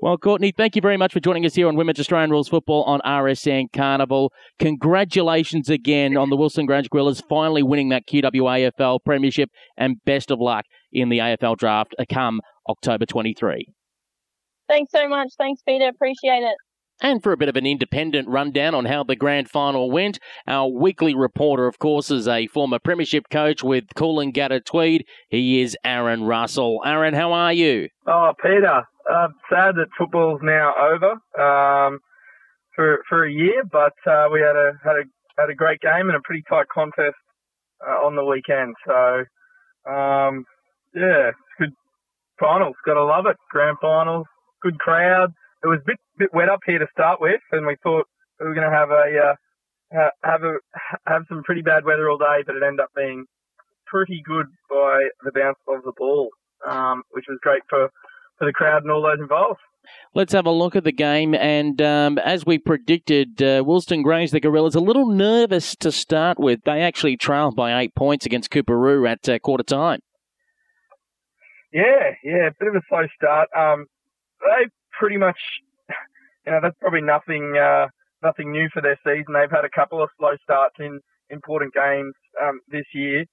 Well, Courtney, thank you very much for joining us here on Women's Australian Rules Football on RSN Carnival. Congratulations again on the Wilston Grange Gorillas finally winning that QWAFL Premiership, and best of luck in the AFL draft come October 23. Thanks so much. Thanks, Peter. Appreciate it. And for a bit of an independent rundown on how the grand final went, our weekly reporter, of course, is a former premiership coach with Coolangatta Tweed. He is Aaron Russell. Aaron, how are you? Oh, Peter, I'm sad that football's now over um, for for a year, but uh, we had a had a had a great game and a pretty tight contest uh, on the weekend. So um, yeah, good finals. Got to love it. Grand finals, good crowd. It was a bit bit wet up here to start with, and we thought we were going to have a uh, have a have some pretty bad weather all day, but it ended up being pretty good by the bounce of the ball, um, which was great for for the crowd and all those involved. Let's have a look at the game. And um, as we predicted, uh, Wilston Grange, the Gorillas, a little nervous to start with. They actually trailed by eight points against Coorparoo at uh, quarter time. Yeah, yeah, a bit of a slow start. Um, they pretty much, you know, that's probably nothing, uh, nothing new for their season. They've had a couple of slow starts in important games um, this year.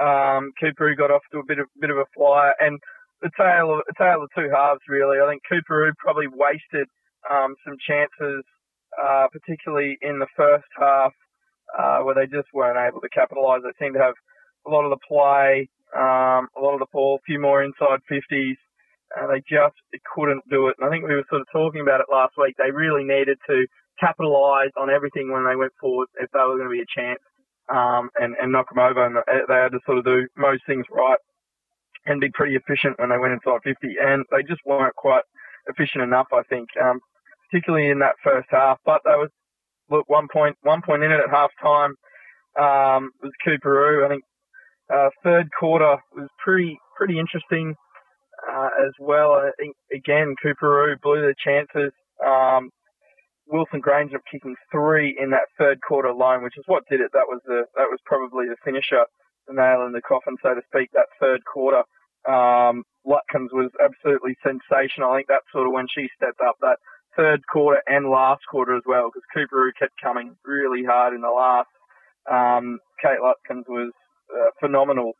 Um, Coorparoo got off to a bit of bit of a flyer, and the tale of a tale of two halves really. I think Coorparoo probably wasted um, some chances, uh, particularly in the first half, uh, where they just weren't able to capitalise. They seemed to have a lot of the play, um, a lot of the ball, a few more inside 50s. Uh, they just couldn't do it. And I think we were sort of talking about it last week. They really needed to capitalise on everything when they went forward if they were going to be a chance um, and, and knock them over. And they had to sort of do most things right and be pretty efficient when they went inside 50. And they just weren't quite efficient enough, I think, um, particularly in that first half. But they was look one point one point in it at half time um, was Coorparoo. I think uh, third quarter was pretty pretty interesting uh, as well. I think again Coorparoo blew their chances. Um, Wilston Grange up kicking three in that third quarter alone, which is what did it. That was the that was probably the finisher the nail in the coffin, so to speak, that third quarter. Um, Lutkins was absolutely sensational. I think that's sort of when she stepped up that third quarter and last quarter as well, because Coorparoo kept coming really hard in the last. Um, Kate Lutkins was uh, phenomenal,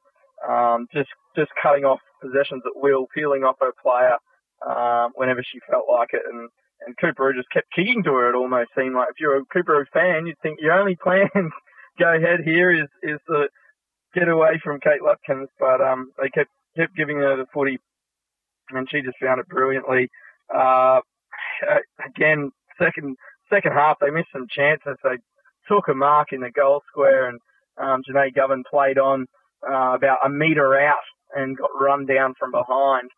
um, just just cutting off possessions at will, peeling off her player um, whenever she felt like it, and and Coorparoo just kept kicking to her. It almost seemed like if you're a Cooper fan, you'd think your only [laughs] plan go ahead here is is the get away from Kate Lutkins, but um, they kept kept giving her the footy, and she just found it brilliantly. Uh, again, second second half they missed some chances. They took a mark in the goal square, and um, Janae Govan played on uh, about a metre out and got run down from behind.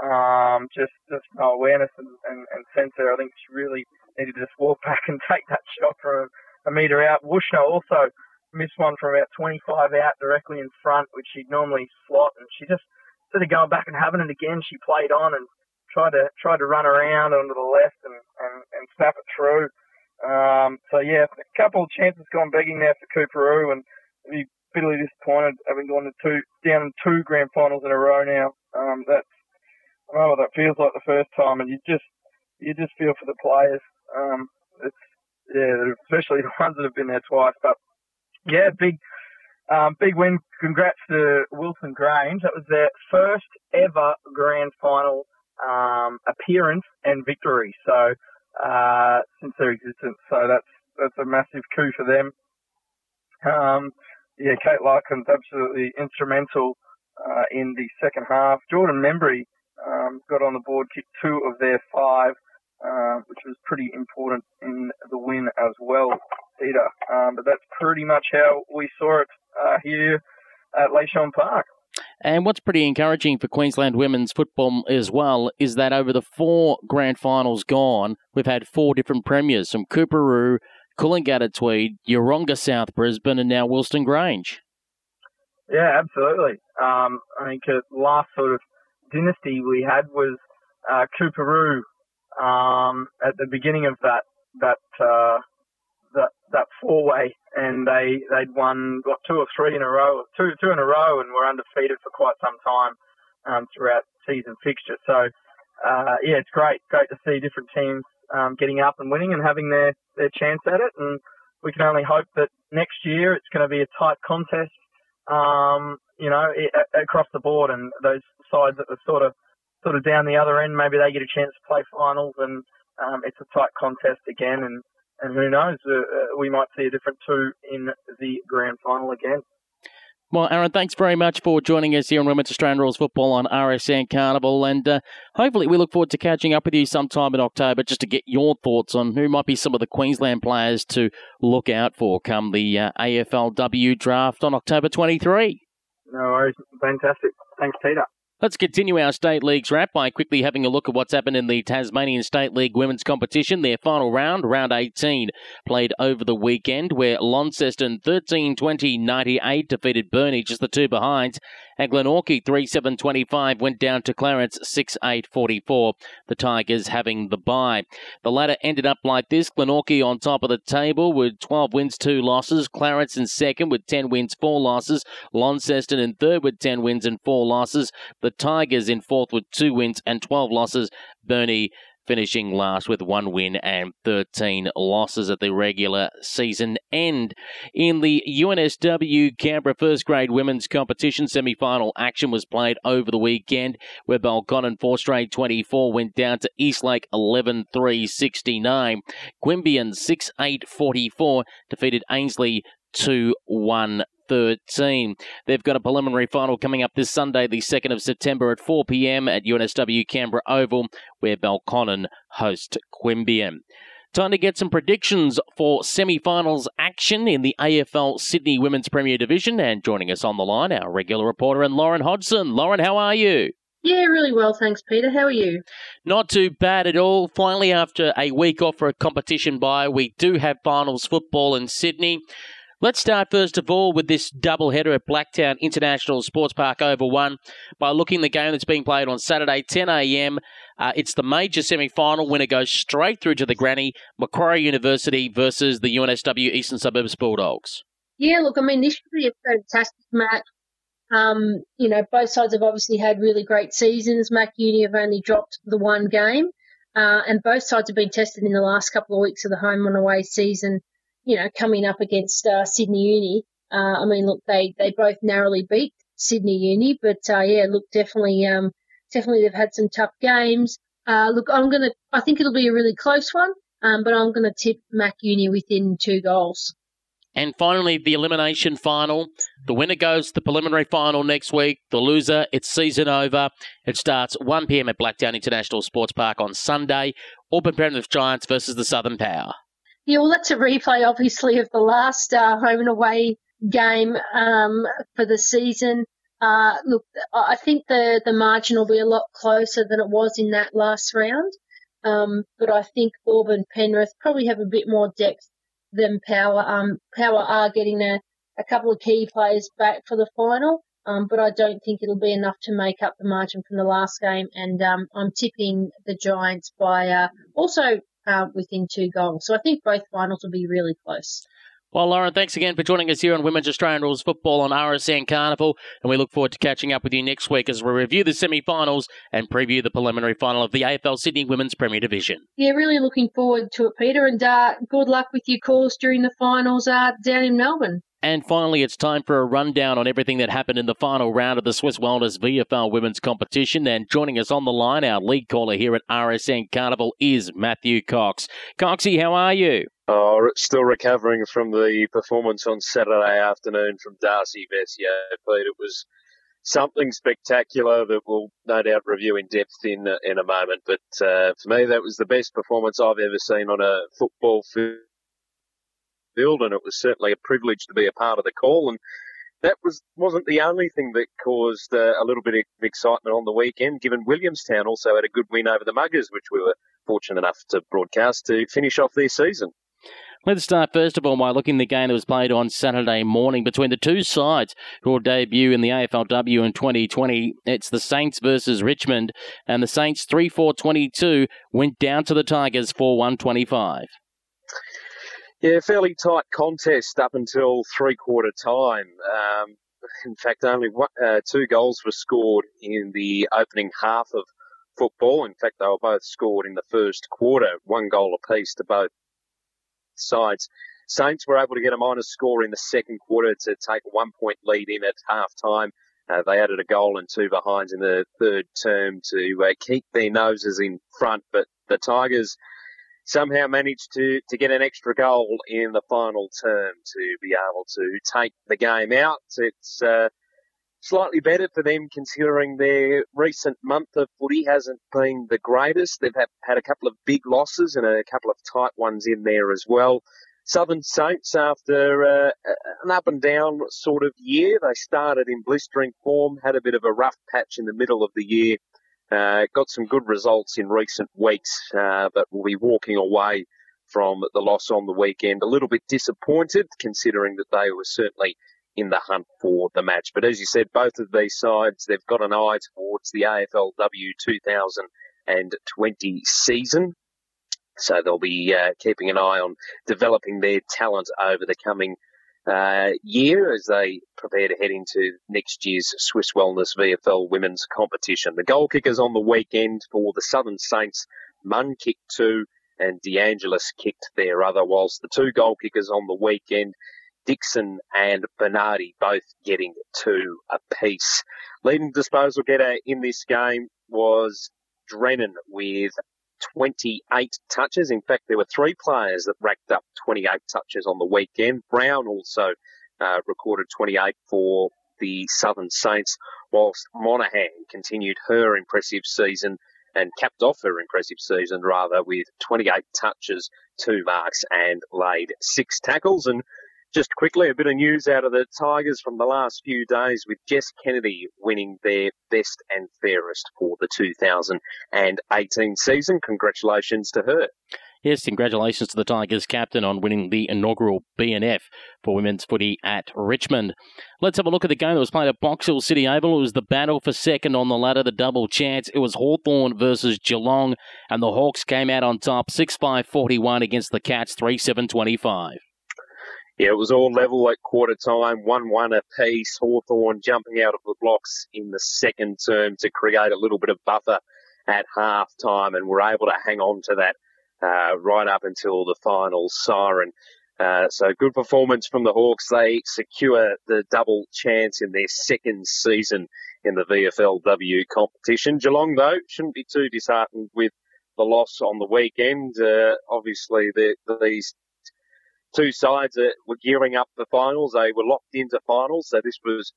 Um, just just no awareness and, and, and sense there. I think she really needed to just walk [laughs] back and take that shot from a, metre out. Wushner also missed one from about 25 out directly in front, which she'd normally slot, and she just instead of going back and having it again, she played on and tried to tried to run around onto the left and and, and snap it through. Um, so yeah, a couple of chances gone begging there for Coorparoo, and be bitterly disappointed having gone to two down two grand finals in a row now. Um, that's I know what that feels like the first time, and you just you just feel for the players. Um, it's yeah, especially [laughs] the ones that have been there twice, but yeah, big, um, big win. Congrats to Wilston Grange. That was their first ever grand final um, appearance and victory. So uh, since their existence, so that's that's a massive coup for them. Um, yeah, Kate Lutkins absolutely instrumental uh, in the second half. Jordan Membry um, got on the board, kicked two of their five, uh, which was pretty important in the win as well. Peter. Um, but that's pretty much how we saw it uh, here at Leyshon Park. And what's pretty encouraging for Queensland women's football as well is that over the four grand finals gone, we've had four different premiers from Coorparoo, Coolangatta Tweed, Yeronga South Brisbane, and now Wilston Grange. Yeah, absolutely. Um, I think the last sort of dynasty we had was uh, Coorparoo um, at the beginning of that that uh, that that four way, and they they'd won what two or three in a row, two two in a row, and were undefeated for quite some time um, throughout season fixture. So uh, yeah, it's great, great to see different teams um, getting up and winning and having their their chance at it, and we can only hope that next year it's going to be a tight contest, um, you know, across the board, and those sides that are sort of sort of down the other end, maybe they get a chance to play finals, and um, it's a tight contest again, and and who knows, uh, uh, we might see a different two in the grand final again. Well, Aaron, thanks very much for joining us here on Women's Australian Rules Football on RSN Carnival. And uh, hopefully, we look forward to catching up with you sometime in October just to get your thoughts on who might be some of the Queensland players to look out for come the uh, AFLW draft on October 23. No worries. Fantastic. Thanks, Peter. Let's continue our State Leagues wrap by quickly having a look at what's happened in the Tasmanian State League women's competition. Their final round, round 18, played over the weekend, where Launceston 13 20 98 defeated Burnie, just the two behind, and Glenorchy 3 7 25 went down to Clarence 6 8 44. The Tigers having the bye. The ladder ended up like this Glenorchy on top of the table with 12 wins, 2 losses. Clarence in second with 10 wins, 4 losses. Launceston in third with 10 wins and 4 losses. The Tigers in fourth with two wins and 12 losses. Burnie finishing last with one win and 13 losses at the regular season end. In the UNSW Canberra first grade women's competition semi final action was played over the weekend where Belconnen 4 straight 24 went down to Eastlake 11 3 69. Queanbeyan 6 8 44 defeated Ainslie 2 1 13. They've got a preliminary final coming up this Sunday, the 2nd of September at 4 p.m. at UNSW Canberra Oval, where Belconnen host Queanbeyan. Time to get some predictions for semi-finals action in the AFL Sydney Women's Premier Division. And joining us on the line, our regular reporter and Lauren Hodgson. Lauren, how are you? Yeah, really well, thanks, Peter. How are you? Not too bad at all. Finally, after a week off for a competition bye, we do have finals football in Sydney. Let's start first of all with this doubleheader at Blacktown International Sports Park over one by looking the game that's being played on Saturday, 10 a.m. Uh, it's the major semi-final winner goes straight through to the granny. Macquarie University versus the UNSW Eastern Suburbs Bulldogs. Yeah, look, I mean, this should be a fantastic match. Um, you know, both sides have obviously had really great seasons. Mac Uni have only dropped the one game, uh, and both sides have been tested in the last couple of weeks of the home and away season you know, coming up against uh, Sydney Uni. Uh, I mean, look, they, they both narrowly beat Sydney Uni, but uh, yeah, look, definitely, um, definitely they've had some tough games. Uh, look, I'm gonna, I think it'll be a really close one, um, but I'm gonna tip Mac Uni within two goals. And finally, the elimination final. The winner goes to the preliminary final next week. The loser, it's season over. It starts 1 p.m. at Blacktown International Sports Park on Sunday. Auburn Penrith Giants versus the Southern Power. Yeah, well, that's a replay, obviously, of the last uh, home and away game um, for the season. Uh, look, I think the, the margin will be a lot closer than it was in that last round. Um, but I think Auburn Penrith probably have a bit more depth than Power. Um, Power are getting a, a couple of key players back for the final, um, but I don't think it'll be enough to make up the margin from the last game. And um, I'm tipping the Giants by uh, also uh, within two goals. So I think both finals will be really close. Well, Lauren, thanks again for joining us here on Women's Australian Rules Football on RSN Carnival, and we look forward to catching up with you next week as we review the semi-finals and preview the preliminary final of the AFL Sydney Women's Premier Division. Yeah, really looking forward to it, Peter, and uh, good luck with your calls during the finals uh, down in Melbourne. And finally, it's time for a rundown on everything that happened in the final round of the Swisse Wellness VFL women's competition. And joining us on the line, our lead caller here at RSN Carnival is Matthew Cox. Coxie, how are you? Oh, still recovering from the performance on Saturday afternoon from Darcy Vescio, Pete. It was something spectacular that we'll no doubt review in depth in in a moment. But uh, for me, that was the best performance I've ever seen on a football field field, and it was certainly a privilege to be a part of the call. And that was wasn't the only thing that caused uh, a little bit of excitement on the weekend. Given Williamstown also had a good win over the Muggers, which we were fortunate enough to broadcast to finish off their season. Let's start first of all by looking at the game that was played on Saturday morning between the two sides who will debut in the AFLW in 2020. It's the Saints versus Richmond, and the Saints 3 4 22 went down to the Tigers 4 1 25. Yeah, fairly tight contest up until three quarter time. Um, in fact, only one, uh, two goals were scored in the opening half of football. In fact, they were both scored in the first quarter, one goal apiece to both sides. Saints were able to get a minus score in the second quarter to take a one point lead in at half time. Uh, they added a goal and two behinds in the third term to uh, keep their noses in front, but the Tigers somehow managed to, to get an extra goal in the final term to be able to take the game out. It's uh, slightly better for them considering their recent month of footy hasn't been the greatest. They've had, a couple of big losses and a couple of tight ones in there as well. Southern Saints, after uh, an up and down sort of year, they started in blistering form, had a bit of a rough patch in the middle of the year, uh, got some good results in recent weeks, uh, but will be walking away from the loss on the weekend a little bit disappointed, considering that they were certainly in the hunt for the match. But as you said, both of these sides, they've got an eye towards the AFLW 2020 season. So they'll be uh, keeping an eye on developing their talent over the coming uh, year as they prepare to head into next year's Swisse Wellness VFL women's competition. The goal kickers on the weekend for the Southern Saints, Munn kicked two and DeAngelis kicked their other, whilst the two goal kickers on the weekend, Dixon and Bernardi both getting two apiece. Leading disposal getter in this game was Drennan with 28 touches. In fact, there were three players that racked up 28 touches on the weekend. Brown also uh, recorded 28 for the Southern Saints, whilst Monahan continued her impressive season and capped off her impressive season rather with 28 touches, two marks and laid six tackles. And just quickly, a bit of news out of the Tigers from the last few days with Jess Kennedy winning their best and fairest for the 2018 season. Congratulations to her. Yes, congratulations to the Tigers captain on winning the inaugural BNF for women's footy at Richmond. Let's have a look at the game that was played at Box Hill City Oval. It was the battle for second on the ladder, the double chance. It was Hawthorn versus Geelong, and the Hawks came out on top 6 5 41 against the Cats 3 7 25 yeah, it was all level at quarter time, 1-1 apiece. Hawthorn jumping out of the blocks in the second term to create a little bit of buffer at half time and were able to hang on to that uh, right up until the final siren. Uh, so good performance from the Hawks. They secure the double chance in their second season in the VFLW competition. Geelong, though, shouldn't be too disheartened with the loss on the weekend. Uh, obviously, these two sides that were gearing up for finals. They were locked into finals, so this was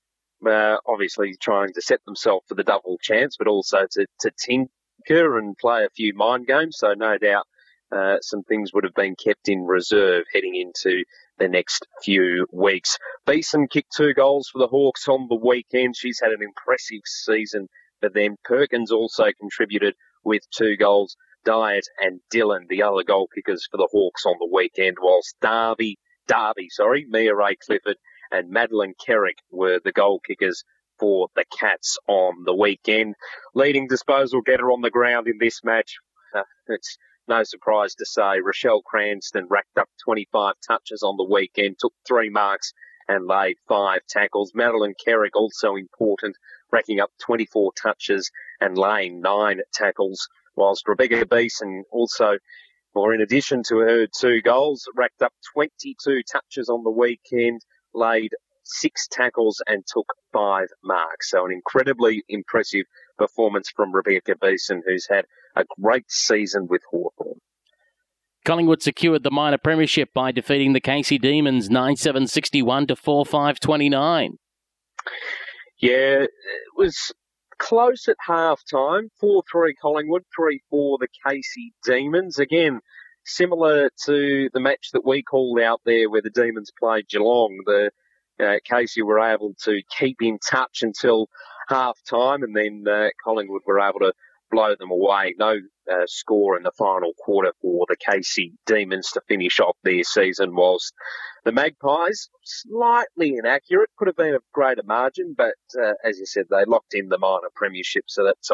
uh, obviously trying to set themselves for the double chance, but also to, to tinker and play a few mind games. So no doubt uh, some things would have been kept in reserve heading into the next few weeks. Beeson kicked two goals for the Hawks on the weekend. She's had an impressive season for them. Perkins also contributed with two goals. Diet and Dillon, the other goal kickers for the Hawks on the weekend, whilst Darby, Darby, sorry, Mia-Rae Clifford and Madeline Keryk were the goal kickers for the Cats on the weekend. Leading disposal getter on the ground in this match. Uh, it's no surprise to say Rochelle Cranston racked up 25 touches on the weekend, took three marks and laid five tackles. Madeline Keryk also important, racking up 24 touches and laying nine tackles whilst Rebecca Beeson also, or in addition to her two goals, racked up 22 touches on the weekend, laid six tackles and took five marks. So an incredibly impressive performance from Rebecca Beeson, who's had a great season with Hawthorn. Collingwood secured the minor premiership by defeating the Casey Demons 9-7 61 to 4-5 29. Yeah, it was close at half time 4 3 Collingwood, 3 4 the Casey Demons. Again, similar to the match that we called out there where the Demons played Geelong. The uh, Casey were able to keep in touch until half time, and then uh, Collingwood were able to blow them away. No uh, score in the final quarter for the Casey Demons to finish off their season, whilst the Magpies, slightly inaccurate, could have been a greater margin, but uh, as you said, they locked in the minor premiership, so that's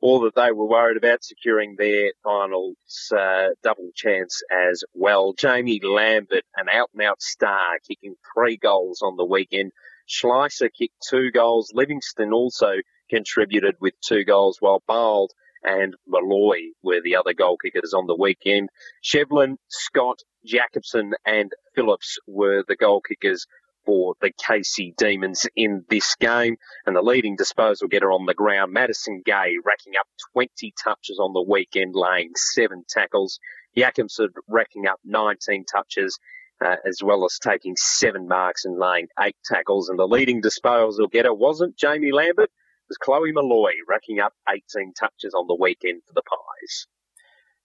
all that they were worried about securing their finals uh, double chance as well. Jaimee Lambert, an out and out star, kicking three goals on the weekend. Schleicher kicked two goals. Livingston also contributed with two goals, while Bald and Molloy were the other goal kickers on the weekend. Shevlin, Scott, Jacobson, and Phillips were the goal kickers for the Casey Demons in this game. And the leading disposal getter on the ground, Madison Gay, racking up 20 touches on the weekend, laying seven tackles. Jacobson racking up 19 touches. Uh, as well as taking seven marks and laying eight tackles. And the leading disposal getter wasn't Jaimee Lambert, it was Chloe Molloy, racking up 18 touches on the weekend for the Pies.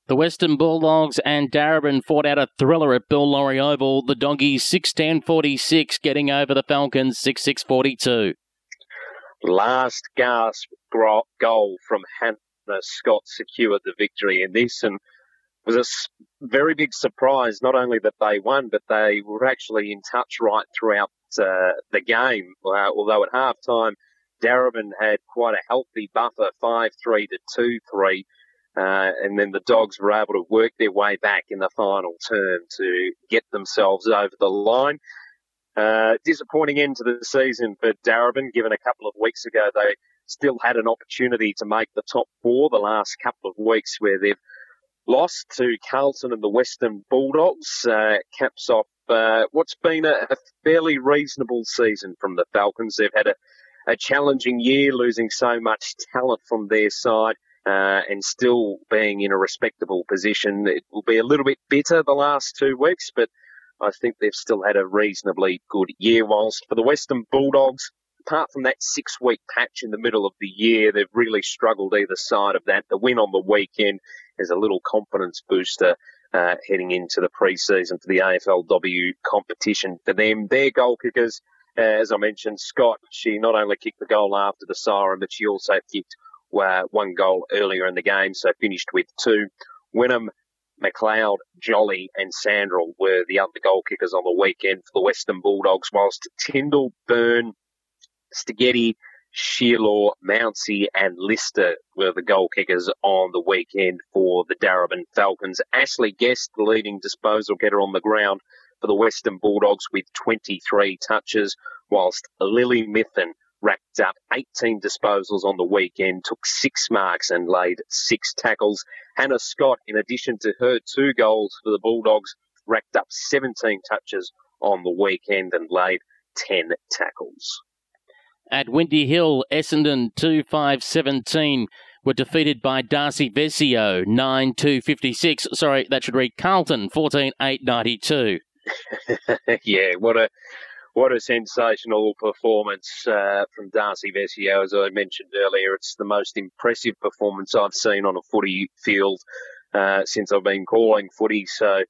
The Western Bulldogs and Darebin fought out a thriller at Bill Lawry Oval. The Doggies 6 10 46, getting over the Falcons 6 6 42. Last gasp goal from Hannah Scott secured the victory in this and was a very big surprise, not only that they won, but they were actually in touch right throughout uh, the game. Uh, although at half time, Darebin had quite a healthy buffer, 5 3 to 2 3. Uh, and then the Dogs were able to work their way back in the final term to get themselves over the line. Uh, disappointing end to the season for Darebin, given a couple of weeks ago they still had an opportunity to make the top four the last couple of weeks where they've lost to Carlton and the Western Bulldogs. Uh, caps off uh, what's been a, a, fairly reasonable season from the Falcons. They've had a, a challenging year, losing so much talent from their side uh, and still being in a respectable position. It will be a little bit bitter the last two weeks, but I think they've still had a reasonably good year. Whilst for the Western Bulldogs, apart from that six week patch in the middle of the year, they've really struggled either side of that. The win on the weekend is a little confidence booster. Uh, heading into the pre-season for the AFLW competition for them. Their goal kickers, uh, as I mentioned, Scott, she not only kicked the goal after the siren, but she also kicked uh, one goal earlier in the game, so finished with two. Wynnum, McLeod, Jolly, and Sandrell were the other goal kickers on the weekend for the Western Bulldogs, whilst Tyndall, Byrne, Stigeti, Shearlaw, Mounsey, and Lister were the goal kickers on the weekend for the Darebin Falcons. Ashley Guest, the leading disposal getter on the ground for the Western Bulldogs with 23 touches, whilst Lily Mithen racked up 18 disposals on the weekend, took six marks and laid six tackles. Hannah Scott, in addition to her two goals for the Bulldogs, racked up 17 touches on the weekend and laid 10 tackles. At Windy Hill, Essendon 2 5 17 were defeated by Darcy Vescio 9 2 56. Sorry, that should read Carlton 14 8 92. [laughs] yeah, what a what a sensational performance uh, from Darcy Vescio. As I mentioned earlier, it's the most impressive performance I've seen on a footy field uh, since I've been calling footy. So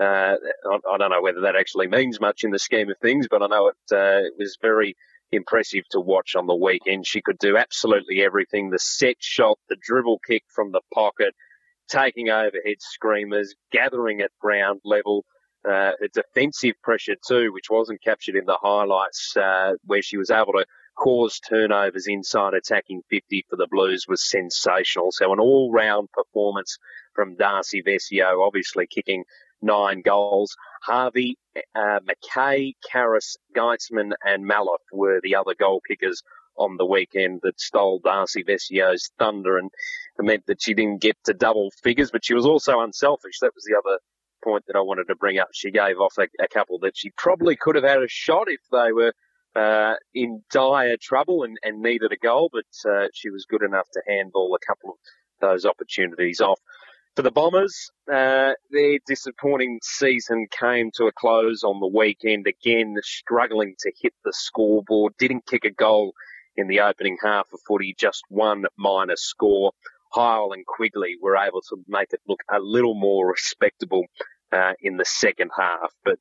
uh, I, I, don't know whether that actually means much in the scheme of things, but I know it, uh, it was very impressive to watch on the weekend. She could do absolutely everything the set shot, the dribble kick from the pocket, taking overhead screamers, gathering at ground level uh, defensive pressure too, which wasn't captured in the highlights, uh, where she was able to cause turnovers inside attacking 50 for the Blues was sensational. So an all-round performance from Darcy Vescio, obviously kicking nine goals. Harvey, uh, McKay, Karras, Geitzman and Maloff were the other goal kickers on the weekend that stole Darcy Vescio's thunder and meant that she didn't get to double figures, but she was also unselfish. That was the other point that I wanted to bring up. She gave off a, a couple that she probably could have had a shot if they were uh, in dire trouble and, and, needed a goal, but uh, she was good enough to handball a couple of those opportunities off. For the Bombers, uh, their disappointing season came to a close on the weekend. Again, struggling to hit the scoreboard. Didn't kick a goal in the opening half of footy, just one minor score. Heil and Quigley were able to make it look a little more respectable uh, in the second half. But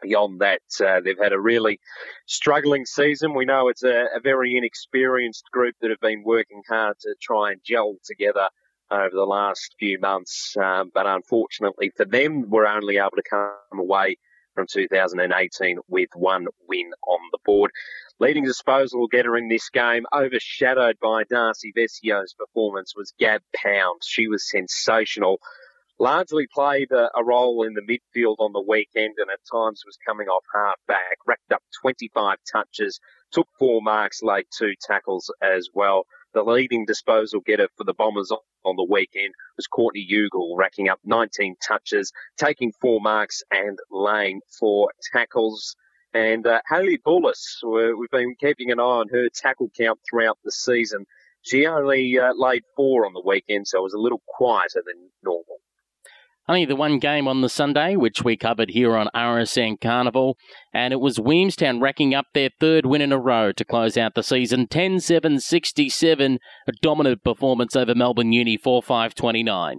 beyond that, uh, they've had a really struggling season. We know it's a, a, very inexperienced group that have been working hard to try and gel together over the last few months. Um, but unfortunately for them, we're only able to come away from 2018 with one win on the board. Leading disposal getter in this game, overshadowed by Darcy Vescio's performance, was Gab Pound. She was sensational. Largely played a, a, role in the midfield on the weekend and at times was coming off half back. Racked up 25 touches, took four marks, laid two tackles as well. The leading disposal getter for the Bombers on the weekend was Courtney Ugle, racking up 19 touches, taking four marks and laying four tackles. And uh, Haley Bullis, we've been keeping an eye on her tackle count throughout the season. She only uh, laid four on the weekend, so it was a little quieter than normal. Only the one game on the Sunday, which we covered here on RSN Carnival, and it was Williamstown racking up their third win in a row to close out the season 10 7 67, a dominant performance over Melbourne Uni 4 5 29.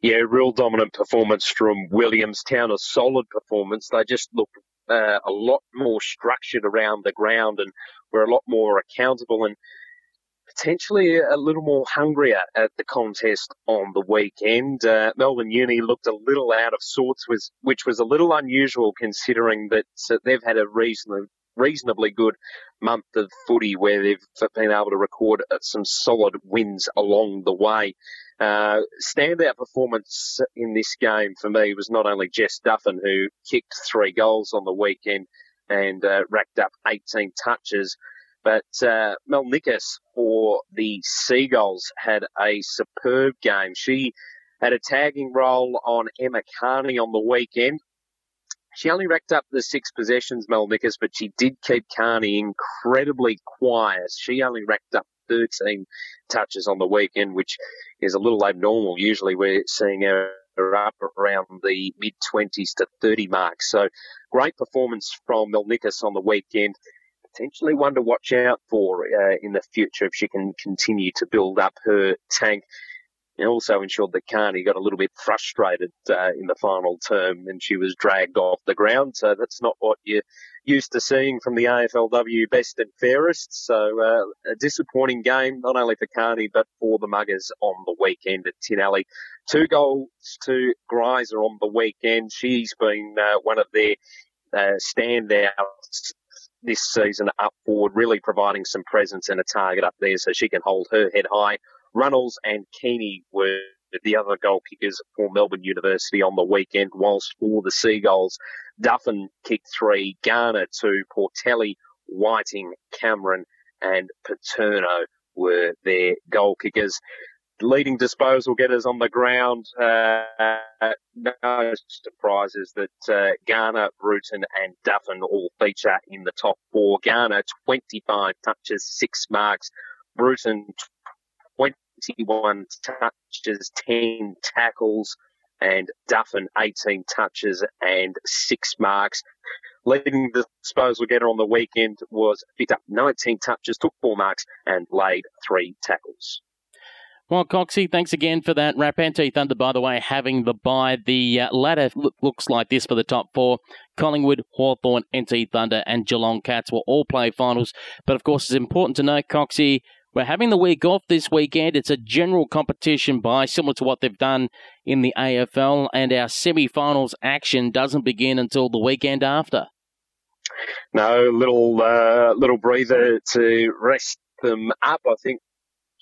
Yeah, real dominant performance from Williamstown, a solid performance. They just look uh, a lot more structured around the ground and were a lot more accountable. And potentially a little more hungrier at the contest on the weekend. Uh, Melbourne Uni looked a little out of sorts, was, which was a little unusual considering that uh, they've had a reasonably reasonably good month of footy where they've been able to record uh, some solid wins along the way. Uh, standout performance in this game for me was not only Jess Duffin, who kicked three goals on the weekend and uh, racked up 18 touches, but uh, Mel Nickus for the Seagulls had a superb game. She had a tagging role on Emma Kearney on the weekend. She only racked up the six possessions, Mel Nickus, but she did keep Kearney incredibly quiet. She only racked up 13 touches on the weekend, which is a little abnormal. Usually we're seeing her up around the mid 20s to 30 marks. So great performance from Mel on the weekend potentially one to watch out for uh, in the future if she can continue to build up her tank. Also ensured that Kearney got a little bit frustrated uh, in the final term and she was dragged off the ground. So that's not what you're used to seeing from the AFLW best and fairest. So uh, a disappointing game, not only for Kearney, but for the Mugars on the weekend at Tin Alley. Two goals to Greiser on the weekend. She's been uh, one of their uh, standouts this season up forward, really providing some presence and a target up there so she can hold her head high. Runnels and Keeney were the other goal kickers for Melbourne University on the weekend, whilst for the Seagulls, Duffin kicked three, Garner two, Portelli, Whiting, Cameron and Paterno were their goal kickers leading disposal getters on the ground. Uh, no surprises that uh, Garner, Bruton, and Duffin all feature in the top four. Garner, 25 touches, six marks. Bruton, 21 touches, 10 tackles. And Duffin, 18 touches and six marks. Leading the disposal getter on the weekend was picked up 19 touches, took four marks, and laid three tackles. Well, Coxie, thanks again for that. Rapente Thunder, by the way, having the bye. The uh, ladder looks like this for the top four. Collingwood, Hawthorn, NT Thunder, and Geelong Cats will all play finals. But of course, it's important to note, Coxie, we're having the week off this weekend. It's a general competition bye, similar to what they've done in the AFL, and our semi finals action doesn't begin until the weekend after. No, little uh, little breather to rest them up. I think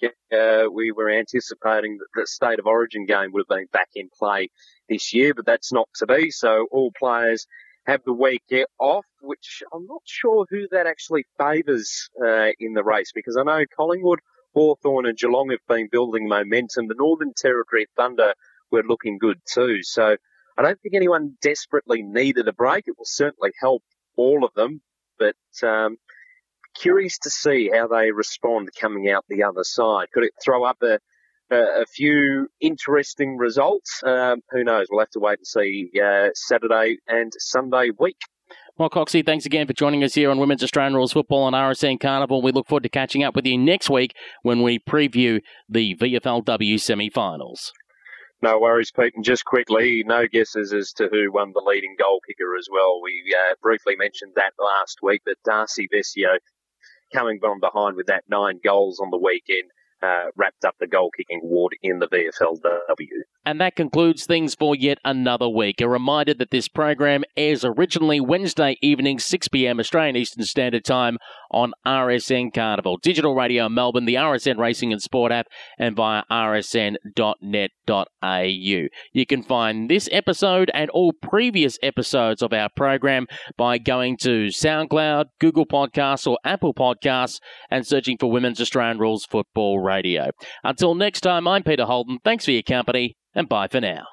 uh, we were anticipating that the state of origin game would have been back in play this year, but that's not to be. So all players have the week off, which I'm not sure who that actually favours uh, in the race because I know Collingwood, Hawthorn, and Geelong have been building momentum. The Northern Territory Thunder were looking good too. So I don't think anyone desperately needed a break. It will certainly help all of them, but um, curious to see how they respond coming out the other side. Could it throw up a, a, a few interesting results? Um, who knows? We'll have to wait and see uh, Saturday and Sunday week. Well, Coxie, thanks again for joining us here on Women's Australian Rules Football on RSN Carnival. We look forward to catching up with you next week when we preview the VFLW semi finals. No worries, Pete. And just quickly, no guesses as to who won the leading goal kicker as well. We uh, briefly mentioned that last week, but Darcy Vescio coming from behind with that nine goals on the weekend uh, wrapped up the goal kicking award in the VFLW. And that concludes things for yet another week. A reminder that this program airs originally Wednesday evening, 6 p.m. Australian Eastern Standard Time on RSN Carnival, Digital Radio Melbourne, the RSN Racing and Sport app, and via rsn.net.au. You can find this episode and all previous episodes of our program by going to SoundCloud, Google Podcasts, or Apple Podcasts and searching for Women's Australian Rules Football Radio. Until next time, I'm Peter Holden. Thanks for your company and bye for now.